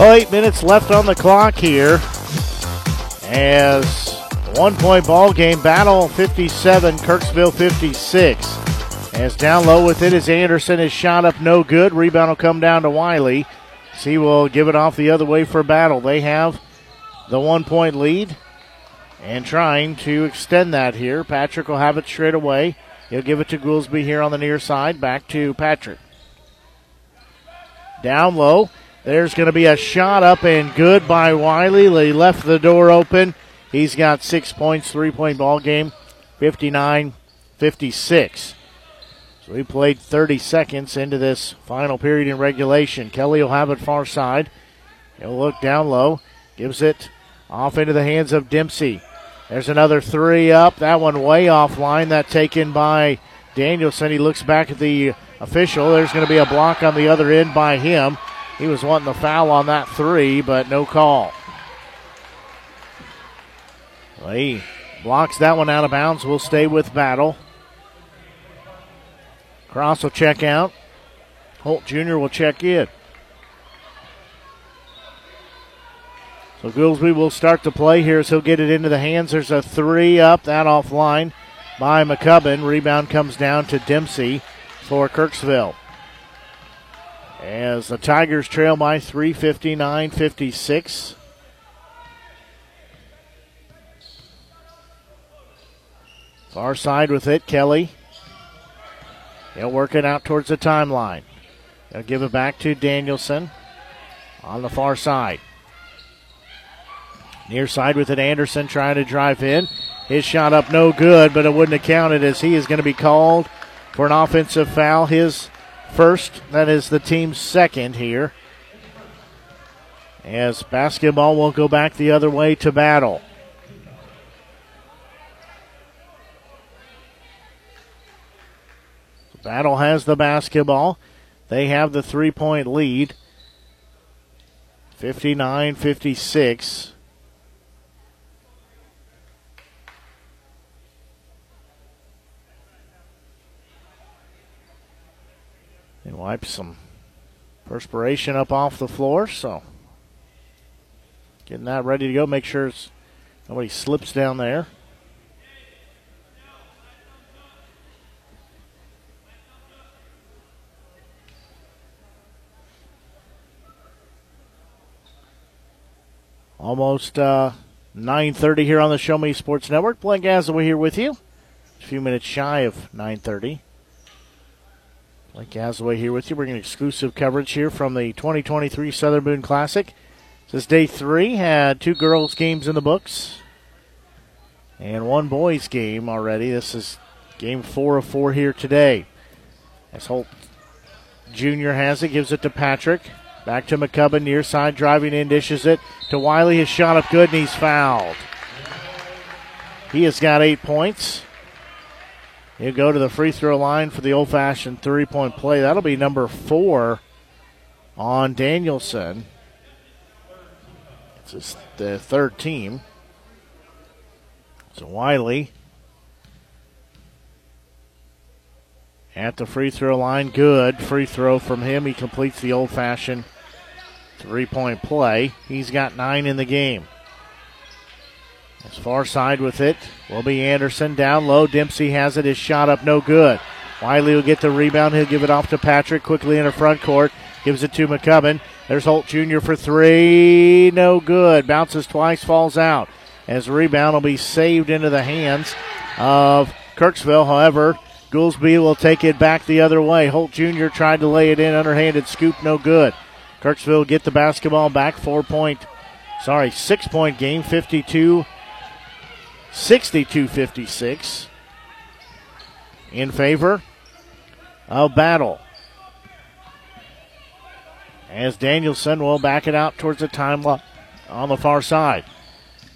[SPEAKER 2] Well, eight minutes left on the clock here. As one point ball game, battle 57, Kirksville 56. As down low with it is Anderson. His shot up no good. Rebound will come down to Wiley. he will give it off the other way for battle. They have the one point lead and trying to extend that here. Patrick will have it straight away. He'll give it to Goolsby here on the near side. Back to Patrick. Down low. There's going to be a shot up and good by Wiley. He left the door open. He's got six points, three point ball game, 59 56. So we played 30 seconds into this final period in regulation. Kelly will have it far side. He'll look down low, gives it off into the hands of Dempsey. There's another three up. That one way offline. That taken by Danielson. He looks back at the official. There's going to be a block on the other end by him. He was wanting the foul on that three, but no call. Well, he blocks that one out of bounds. We'll stay with battle. Cross will check out. Holt Jr. will check in. So Goolsby will start to play here as he'll get it into the hands. There's a three up, that offline by McCubbin. Rebound comes down to Dempsey for Kirksville. As the Tigers trail by 359 56. Far side with it, Kelly. He'll work it out towards the timeline. They'll give it back to Danielson on the far side. Near side with it, Anderson trying to drive in. His shot up no good, but it wouldn't have counted as he is going to be called for an offensive foul. His first. That is the team's second here. As basketball will go back the other way to battle. Battle has the basketball. They have the three point lead. 59 56. Wipe some perspiration up off the floor, so Getting that ready to go. Make sure nobody slips down there. Almost uh, 9.30 here on the Show Me Sports Network. Blake Gazaway here with you. A few minutes shy of 9.30. Blake Gazaway here with you, bringing exclusive coverage here from the 2023 Southern Boone Classic. This is day three. Had two girls' games in the books and one boys' game already. This is game four of four here today. As Holt Jr. has it, gives it to Patrick. Back to McCubbin, near side, driving in, dishes it to Wiley. His shot up good, and he's fouled. He has got eight points. He'll go to the free throw line for the old fashioned three point play. That'll be number four on Danielson. It's the third team. So Wiley at the free throw line. Good free throw from him. He completes the old fashioned three point play. He's got nine in the game. As far side with it will be Anderson. Down low. Dempsey has it. His shot up, no good. Wiley will get the rebound. He'll give it off to Patrick quickly in the front court. Gives it to McCubbin. There's Holt Jr. for three. No good. Bounces twice, falls out. As the rebound will be saved into the hands of Kirksville. However, Goolsby will take it back the other way. Holt Jr. tried to lay it in. Underhanded scoop, no good. Kirksville get the basketball back. Four point, sorry, six point game. 52 62 56 in favor of Battle. As Danielson will back it out towards the time on the far side.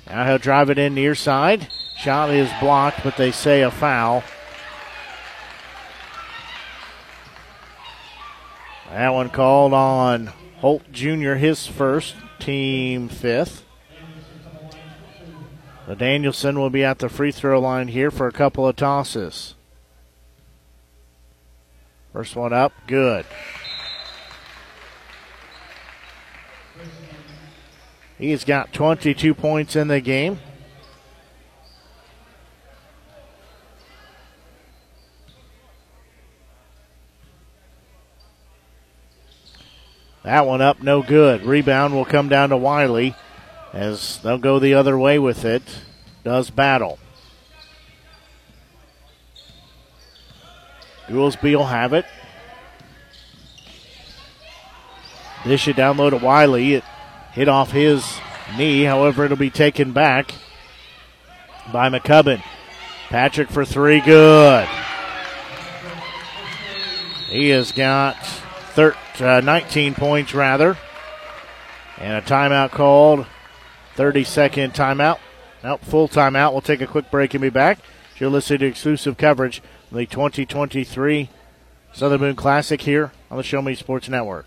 [SPEAKER 2] Now he'll drive it in near side. Shot is blocked, but they say a foul. That one called on Holt Jr., his first, team fifth. The Danielson will be at the free throw line here for a couple of tosses. First one up, good. He's got 22 points in the game. That one up, no good. Rebound will come down to Wiley as they'll go the other way with it. Does battle. Goolsby will have it. Dish it down low to Wiley. It hit off his knee. However, it'll be taken back by McCubbin. Patrick for three, good. He has got thir- uh, 19 points, rather. And a timeout called. 30 second timeout. Nope, full timeout. We'll take a quick break and be back. You're listening to exclusive coverage of the 2023 Southern Boone Classic here on the Show Me Sports Network.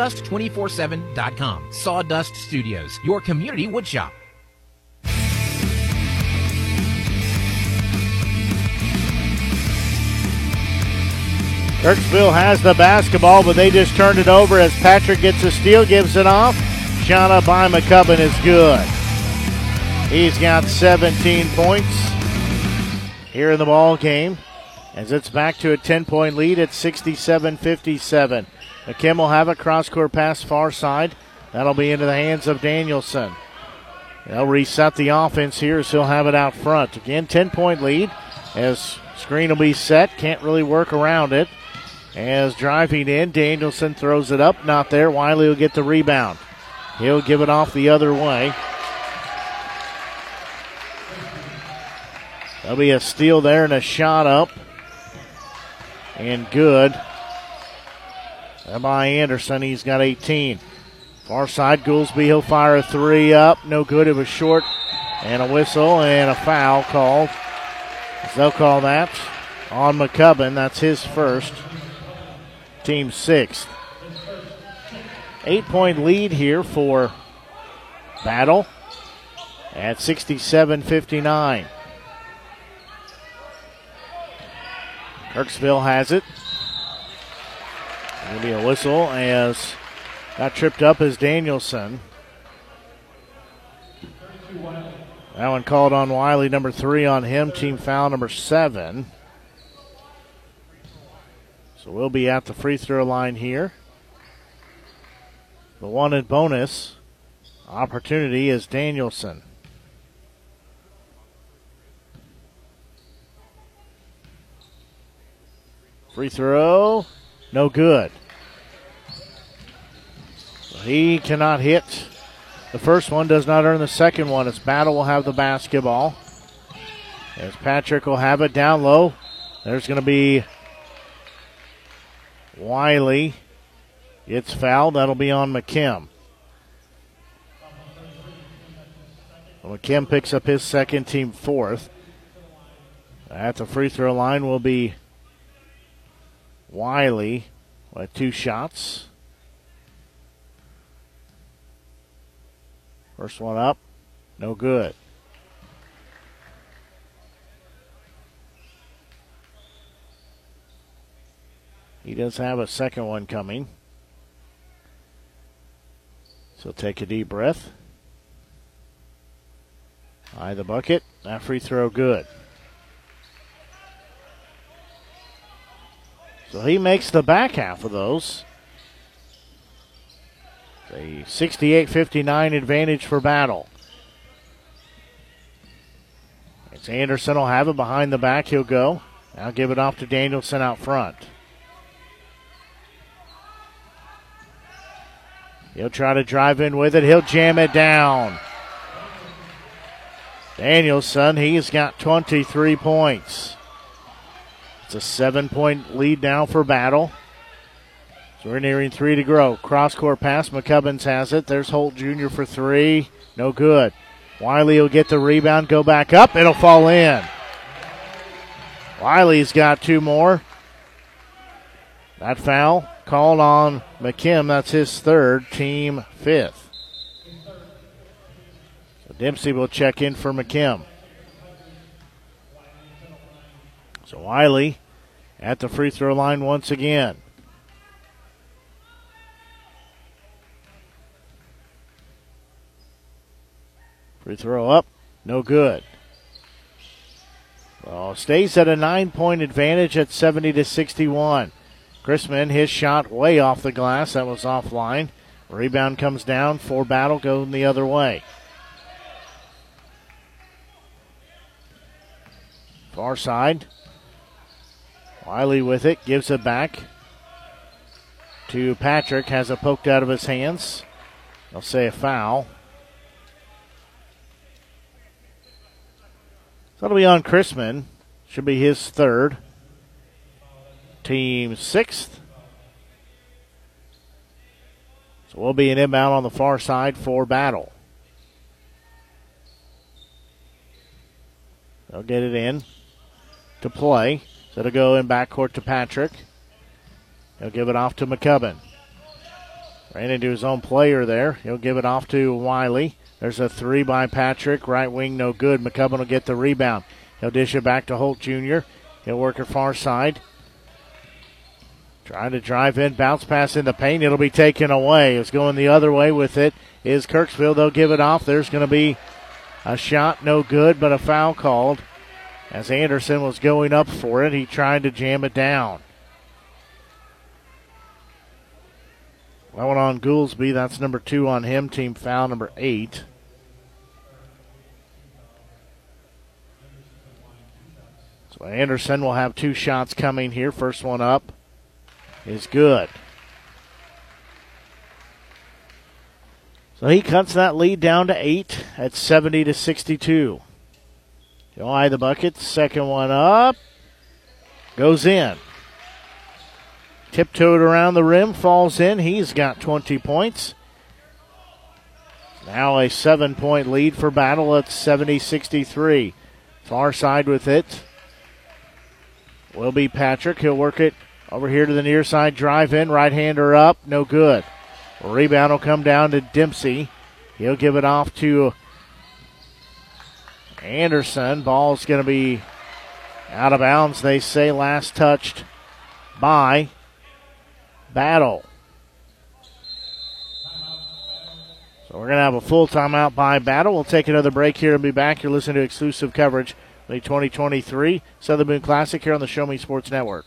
[SPEAKER 4] sawdust247.com. Sawdust Studios, your community woodshop.
[SPEAKER 2] Kirksville has the basketball, but they just turned it over as Patrick gets a steal, gives it off. Up by McCubbin is good. He's got 17 points here in the ball game. as it's back to a 10 point lead at 67 57. McKim will have a cross court pass far side. That'll be into the hands of Danielson. They'll reset the offense here, so he'll have it out front. Again, 10 point lead as screen will be set. Can't really work around it. As driving in, Danielson throws it up. Not there. Wiley will get the rebound. He'll give it off the other way. There'll be a steal there and a shot up. And good. By Anderson, he's got 18. Far side, Goolsby, he'll fire a three up. No good. It was short. And a whistle and a foul called. They'll call that on McCubbin. That's his first. Team sixth. Eight point lead here for Battle at 67 59. Kirksville has it. There'll be a whistle as got tripped up as Danielson. That one called on Wiley, number three on him. Team foul number seven. So we'll be at the free throw line here. The wanted bonus opportunity is Danielson. Free throw, no good. He cannot hit. The first one does not earn the second one. As Battle will have the basketball. As Patrick will have it down low. There's going to be Wiley. It's fouled. That'll be on McKim. McKim picks up his second, team fourth. At the free throw line will be Wiley with two shots. First one up, no good. He does have a second one coming. So take a deep breath. Eye the bucket. That free throw good. So he makes the back half of those. A 68 59 advantage for Battle. It's Anderson will have it behind the back. He'll go. Now give it off to Danielson out front. He'll try to drive in with it. He'll jam it down. Danielson, he's got 23 points. It's a seven point lead now for Battle. So we're nearing three to grow. Cross court pass. McCubbins has it. There's Holt Jr. for three. No good. Wiley will get the rebound, go back up. It'll fall in. Wiley's got two more. That foul called on McKim. That's his third, team fifth. So Dempsey will check in for McKim. So Wiley at the free throw line once again. Free throw up, no good. Well, stays at a nine point advantage at 70 to 61. Chrisman, his shot way off the glass. That was offline. Rebound comes down for battle, going the other way. Far side. Wiley with it, gives it back to Patrick. Has it poked out of his hands. They'll say a foul. So that'll be on Chrisman. Should be his third. Team sixth. So we'll be an inbound on the far side for battle. They'll get it in to play. So it'll go in backcourt to Patrick. He'll give it off to McCubbin. Ran into his own player there. He'll give it off to Wiley. There's a three by Patrick. Right wing, no good. McCubbin will get the rebound. He'll dish it back to Holt Jr. He'll work it far side. Trying to drive in, bounce pass in the paint. It'll be taken away. It's going the other way with it. Is Kirksville. They'll give it off. There's going to be a shot, no good, but a foul called As Anderson was going up for it, he tried to jam it down. That one on Goolsby. That's number two on him. Team foul number eight. So Anderson will have two shots coming here. First one up is good. So he cuts that lead down to eight at 70 to 62. He'll eye the bucket. Second one up. Goes in. Tiptoed around the rim, falls in. He's got 20 points. Now a seven point lead for Battle at 70 63. Far side with it will be Patrick. He'll work it over here to the near side. Drive in, right hander up. No good. Rebound will come down to Dempsey. He'll give it off to Anderson. Ball's going to be out of bounds, they say. Last touched by Battle. So we're going to have a full timeout by Battle. We'll take another break here and be back. You're listening to exclusive coverage the 2023 Southern Boone Classic here on the Show Me Sports Network.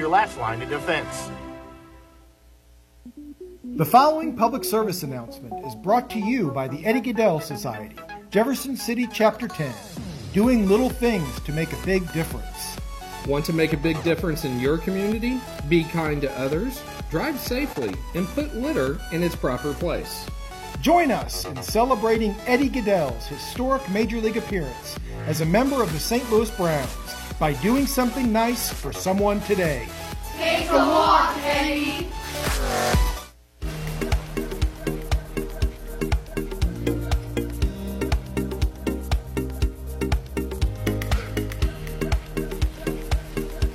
[SPEAKER 5] your your last line of defense.
[SPEAKER 6] The following public service announcement is brought to you by the Eddie Gaedel Society, Jefferson City Chapter 10, doing little things to make a big difference.
[SPEAKER 7] Want to make a big difference in your community? Be kind to others, drive safely, and put litter in its proper place.
[SPEAKER 6] Join us in celebrating Eddie Gaedel's historic Major League appearance as a member of the St. Louis Browns by doing something nice for someone today.
[SPEAKER 8] Take a walk, Eddie.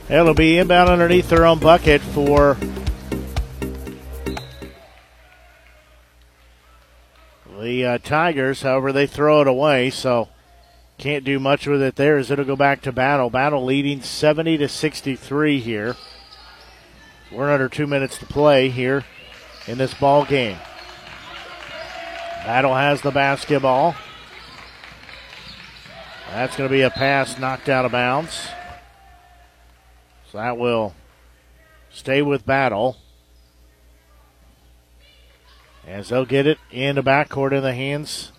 [SPEAKER 2] It'll be inbound underneath their own bucket for the uh, Tigers. However, they throw it away, so can't do much with it there as it'll go back to battle. Battle leading 70 to 63 here. We're under two minutes to play here in this ball game. Battle has the basketball. That's going to be a pass knocked out of bounds. So that will stay with Battle. As they'll get it in the backcourt in the hands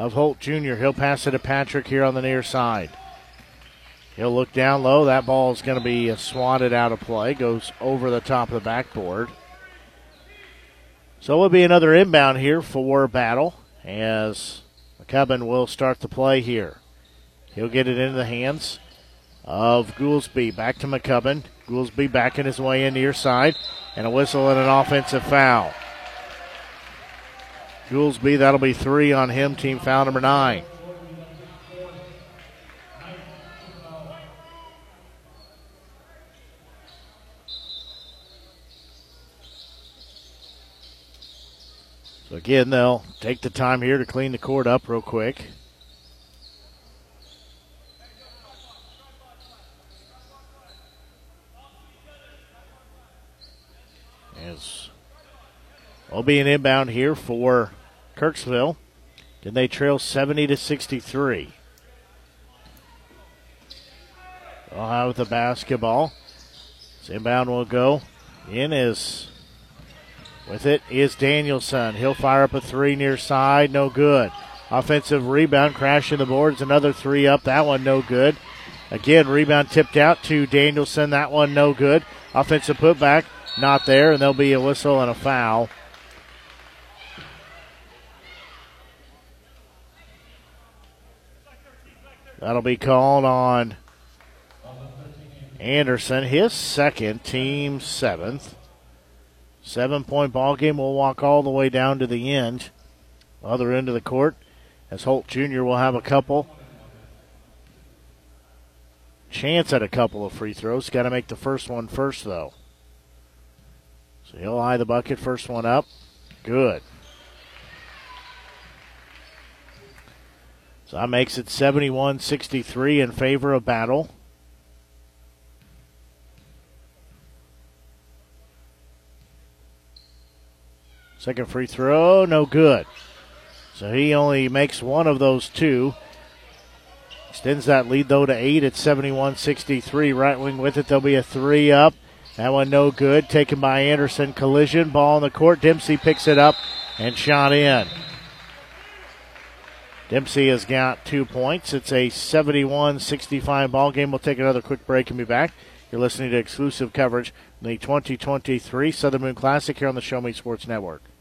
[SPEAKER 2] of Holt Jr. He'll pass it to Patrick here on the near side. He'll look down low. That ball is going to be swatted out of play. Goes over the top of the backboard. So it'll be another inbound here for Battle as McCubbin will start the play here. He'll get it into the hands of Goolsby. Back to McCubbin. Goolsby backing his way in near side. And a whistle and an offensive foul. Goolsby, that'll be three on him. Team foul number nine. So again, they'll take the time here to clean the court up real quick. As will be an inbound here for Kirksville. Did they trail 70 to 63? They'll have the basketball. This inbound will go in as with it is Danielson. He'll fire up a three near side, no good. Offensive rebound, crashing the boards, another three up, that one no good. Again, rebound tipped out to Danielson, that one no good. Offensive putback, not there, and there'll be a whistle and a foul That'll be called on Anderson, his second, team seventh. Seven point ball game We'll walk all the way down to the end, other end of the court, as Holt Jr. will have a couple. chance at a couple of free throws. Got to make the first one first, though. So he'll eye the bucket. First one up. Good. So that makes it 71 63 in favor of Battle. Second free throw, no good. So he only makes one of those two. Extends that lead, though, to eight at 71 63. Right wing with it. There'll be a three up. That one no good. Taken by Anderson. Collision. Ball in the court. Dempsey picks it up and shot in. Dempsey has got two points. It's a 71 65 ball game. We'll take another quick break and be back. You're listening to exclusive coverage the 2023 Southern Boone Classic here on the Show Me Sports Network.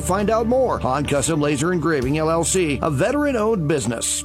[SPEAKER 9] to find out more. Han Custom Laser Engraving LLC, a veteran owned business.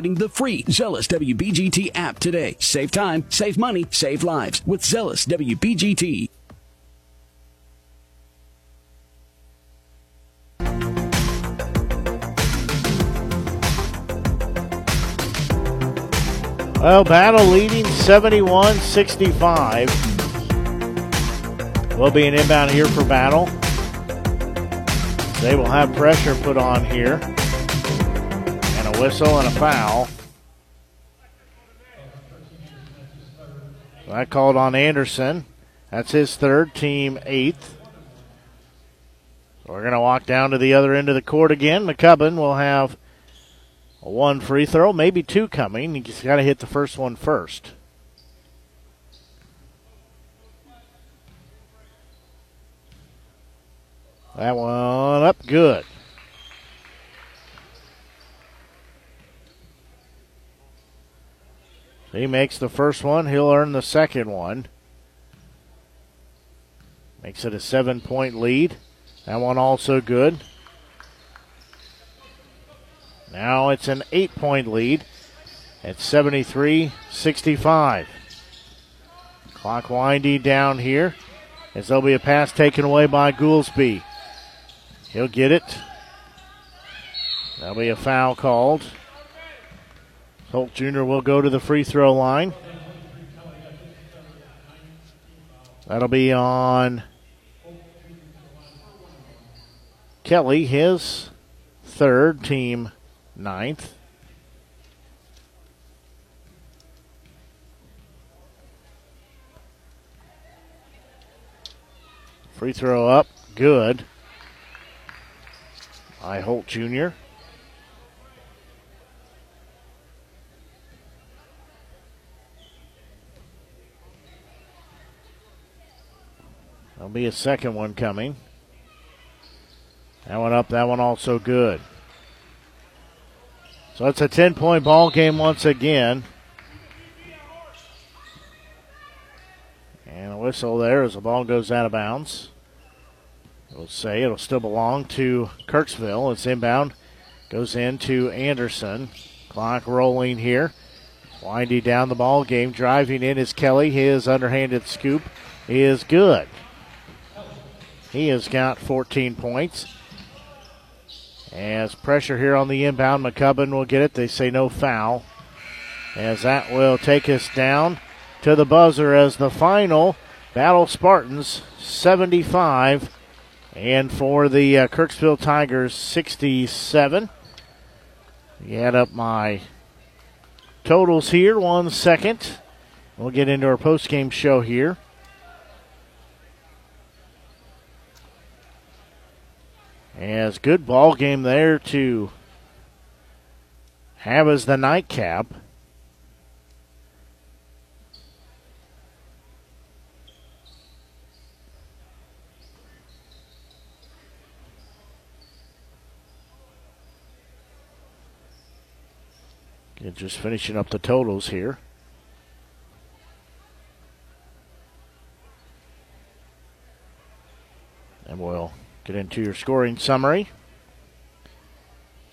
[SPEAKER 10] the free Zelus WBGT app today. Save time, save money, save lives with Zelus WBGT.
[SPEAKER 2] Well, battle leading 71 65. Will be an inbound here for battle. They will have pressure put on here. Whistle and a foul. That called on Anderson. That's his third, team eighth. We're going to walk down to the other end of the court again. McCubbin will have one free throw, maybe two coming. He's got to hit the first one first. That one up good. He makes the first one, he'll earn the second one. Makes it a seven point lead. That one also good. Now it's an eight point lead at 73 65. Clock winding down here as there'll be a pass taken away by Goolsby. He'll get it. There'll be a foul called. Holt Jr. will go to the free throw line. That'll be on Kelly, his third, team ninth. Free throw up, good. I Holt Jr. There'll be a second one coming. That one up, that one also good. So it's a 10 point ball game once again. And a whistle there as the ball goes out of bounds. We'll say it'll still belong to Kirksville. It's inbound, goes into Anderson. Clock rolling here. Winding down the ball game. Driving in is Kelly. His underhanded scoop is good. He has got 14 points. As pressure here on the inbound, McCubbin will get it. They say no foul. As that will take us down to the buzzer as the final Battle Spartans 75 and for the uh, Kirksville Tigers 67. You add up my totals here, one second. We'll get into our post-game show here. As good ball game there to have as the nightcap. And just finishing up the totals here. And we'll get into your scoring summary.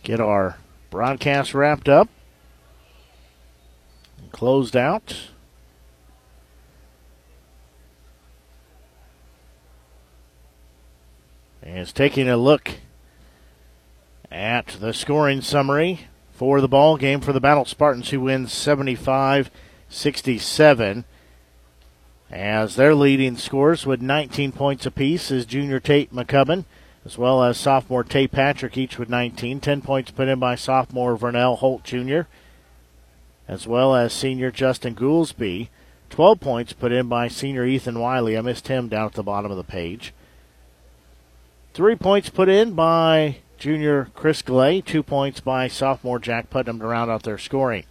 [SPEAKER 2] Get our broadcast wrapped up and closed out. And it's taking a look at the scoring summary for the ball game for the Battle Spartans, who win 75 67. As their leading scores with 19 points apiece is junior Tate McCubbin, as well as sophomore Tate Patrick, each with 19. 10 points put in by sophomore Vernell Holt Jr., as well as senior Justin Goolsby. 12 points put in by senior Ethan Wiley. I missed him down at the bottom of the page. Three points put in by junior Chris Glay. Two points by sophomore Jack Putnam to round out their scoring.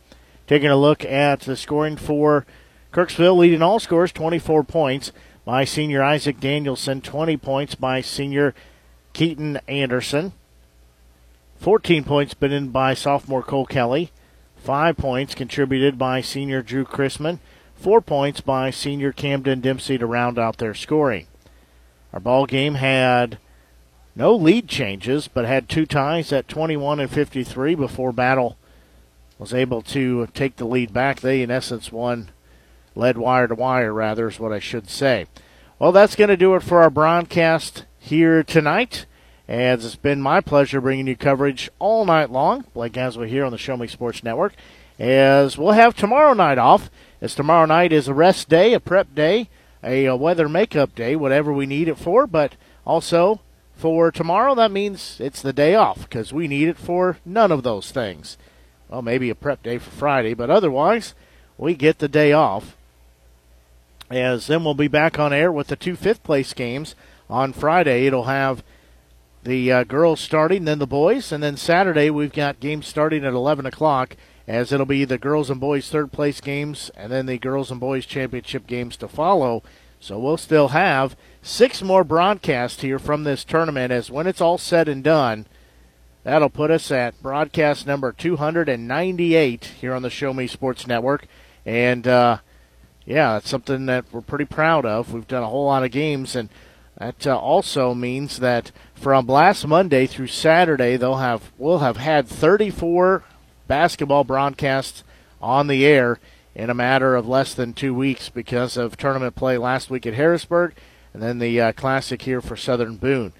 [SPEAKER 2] Taking a look at the scoring for Kirksville, leading all scores, 24 points by senior Isaac Danielson, 20 points by senior Keaton Anderson. 14 points put in by sophomore Cole Kelly. Five points contributed by senior Drew Chrisman. Four points by senior Camden Dempsey to round out their scoring. Our ball game had no lead changes, but had two ties at 21 and 53 before Battle was able to take the lead back. They, in essence, won lead wire to wire, rather, is what I should say. Well, that's going to do it for our broadcast here tonight. As it's been my pleasure bringing you coverage all night long, Blake Gasway here on the Show Me Sports Network. As we'll have tomorrow night off, as tomorrow night is a rest day, a prep day, a, a weather makeup day, whatever we need it for, but also for tomorrow, that means it's the day off because we need it for none of those things. Well, maybe a prep day for Friday, but otherwise, we get the day off. As then we'll be back on air with the two fifth place games on Friday. It'll have the uh, girls starting, then the boys, and then Saturday we've got games starting at 11 o'clock. As it'll be the girls and boys third place games, and then the girls and boys championship games to follow. So we'll still have six more broadcasts here from this tournament as when it's all said and done, that'll put us at broadcast number 298 here on the Show Me Sports Network. And, uh, yeah, that's something that we're pretty proud of. We've done a whole lot of games, and that uh, also means that from last Monday through Saturday, they'll have we'll have had 34 basketball broadcasts on the air in a matter of less than two weeks because of tournament play last week at Harrisburg and then the uh, classic here for Southern Boone.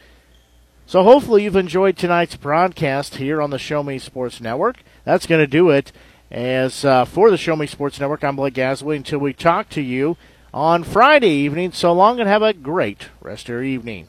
[SPEAKER 2] So hopefully you've enjoyed tonight's broadcast here on the Show Me Sports Network. That's going to do it. As uh, for the Show Me Sports Network, I'm Blake Gasway. Until we talk to you on Friday evening, so long and have a great rest of your evening.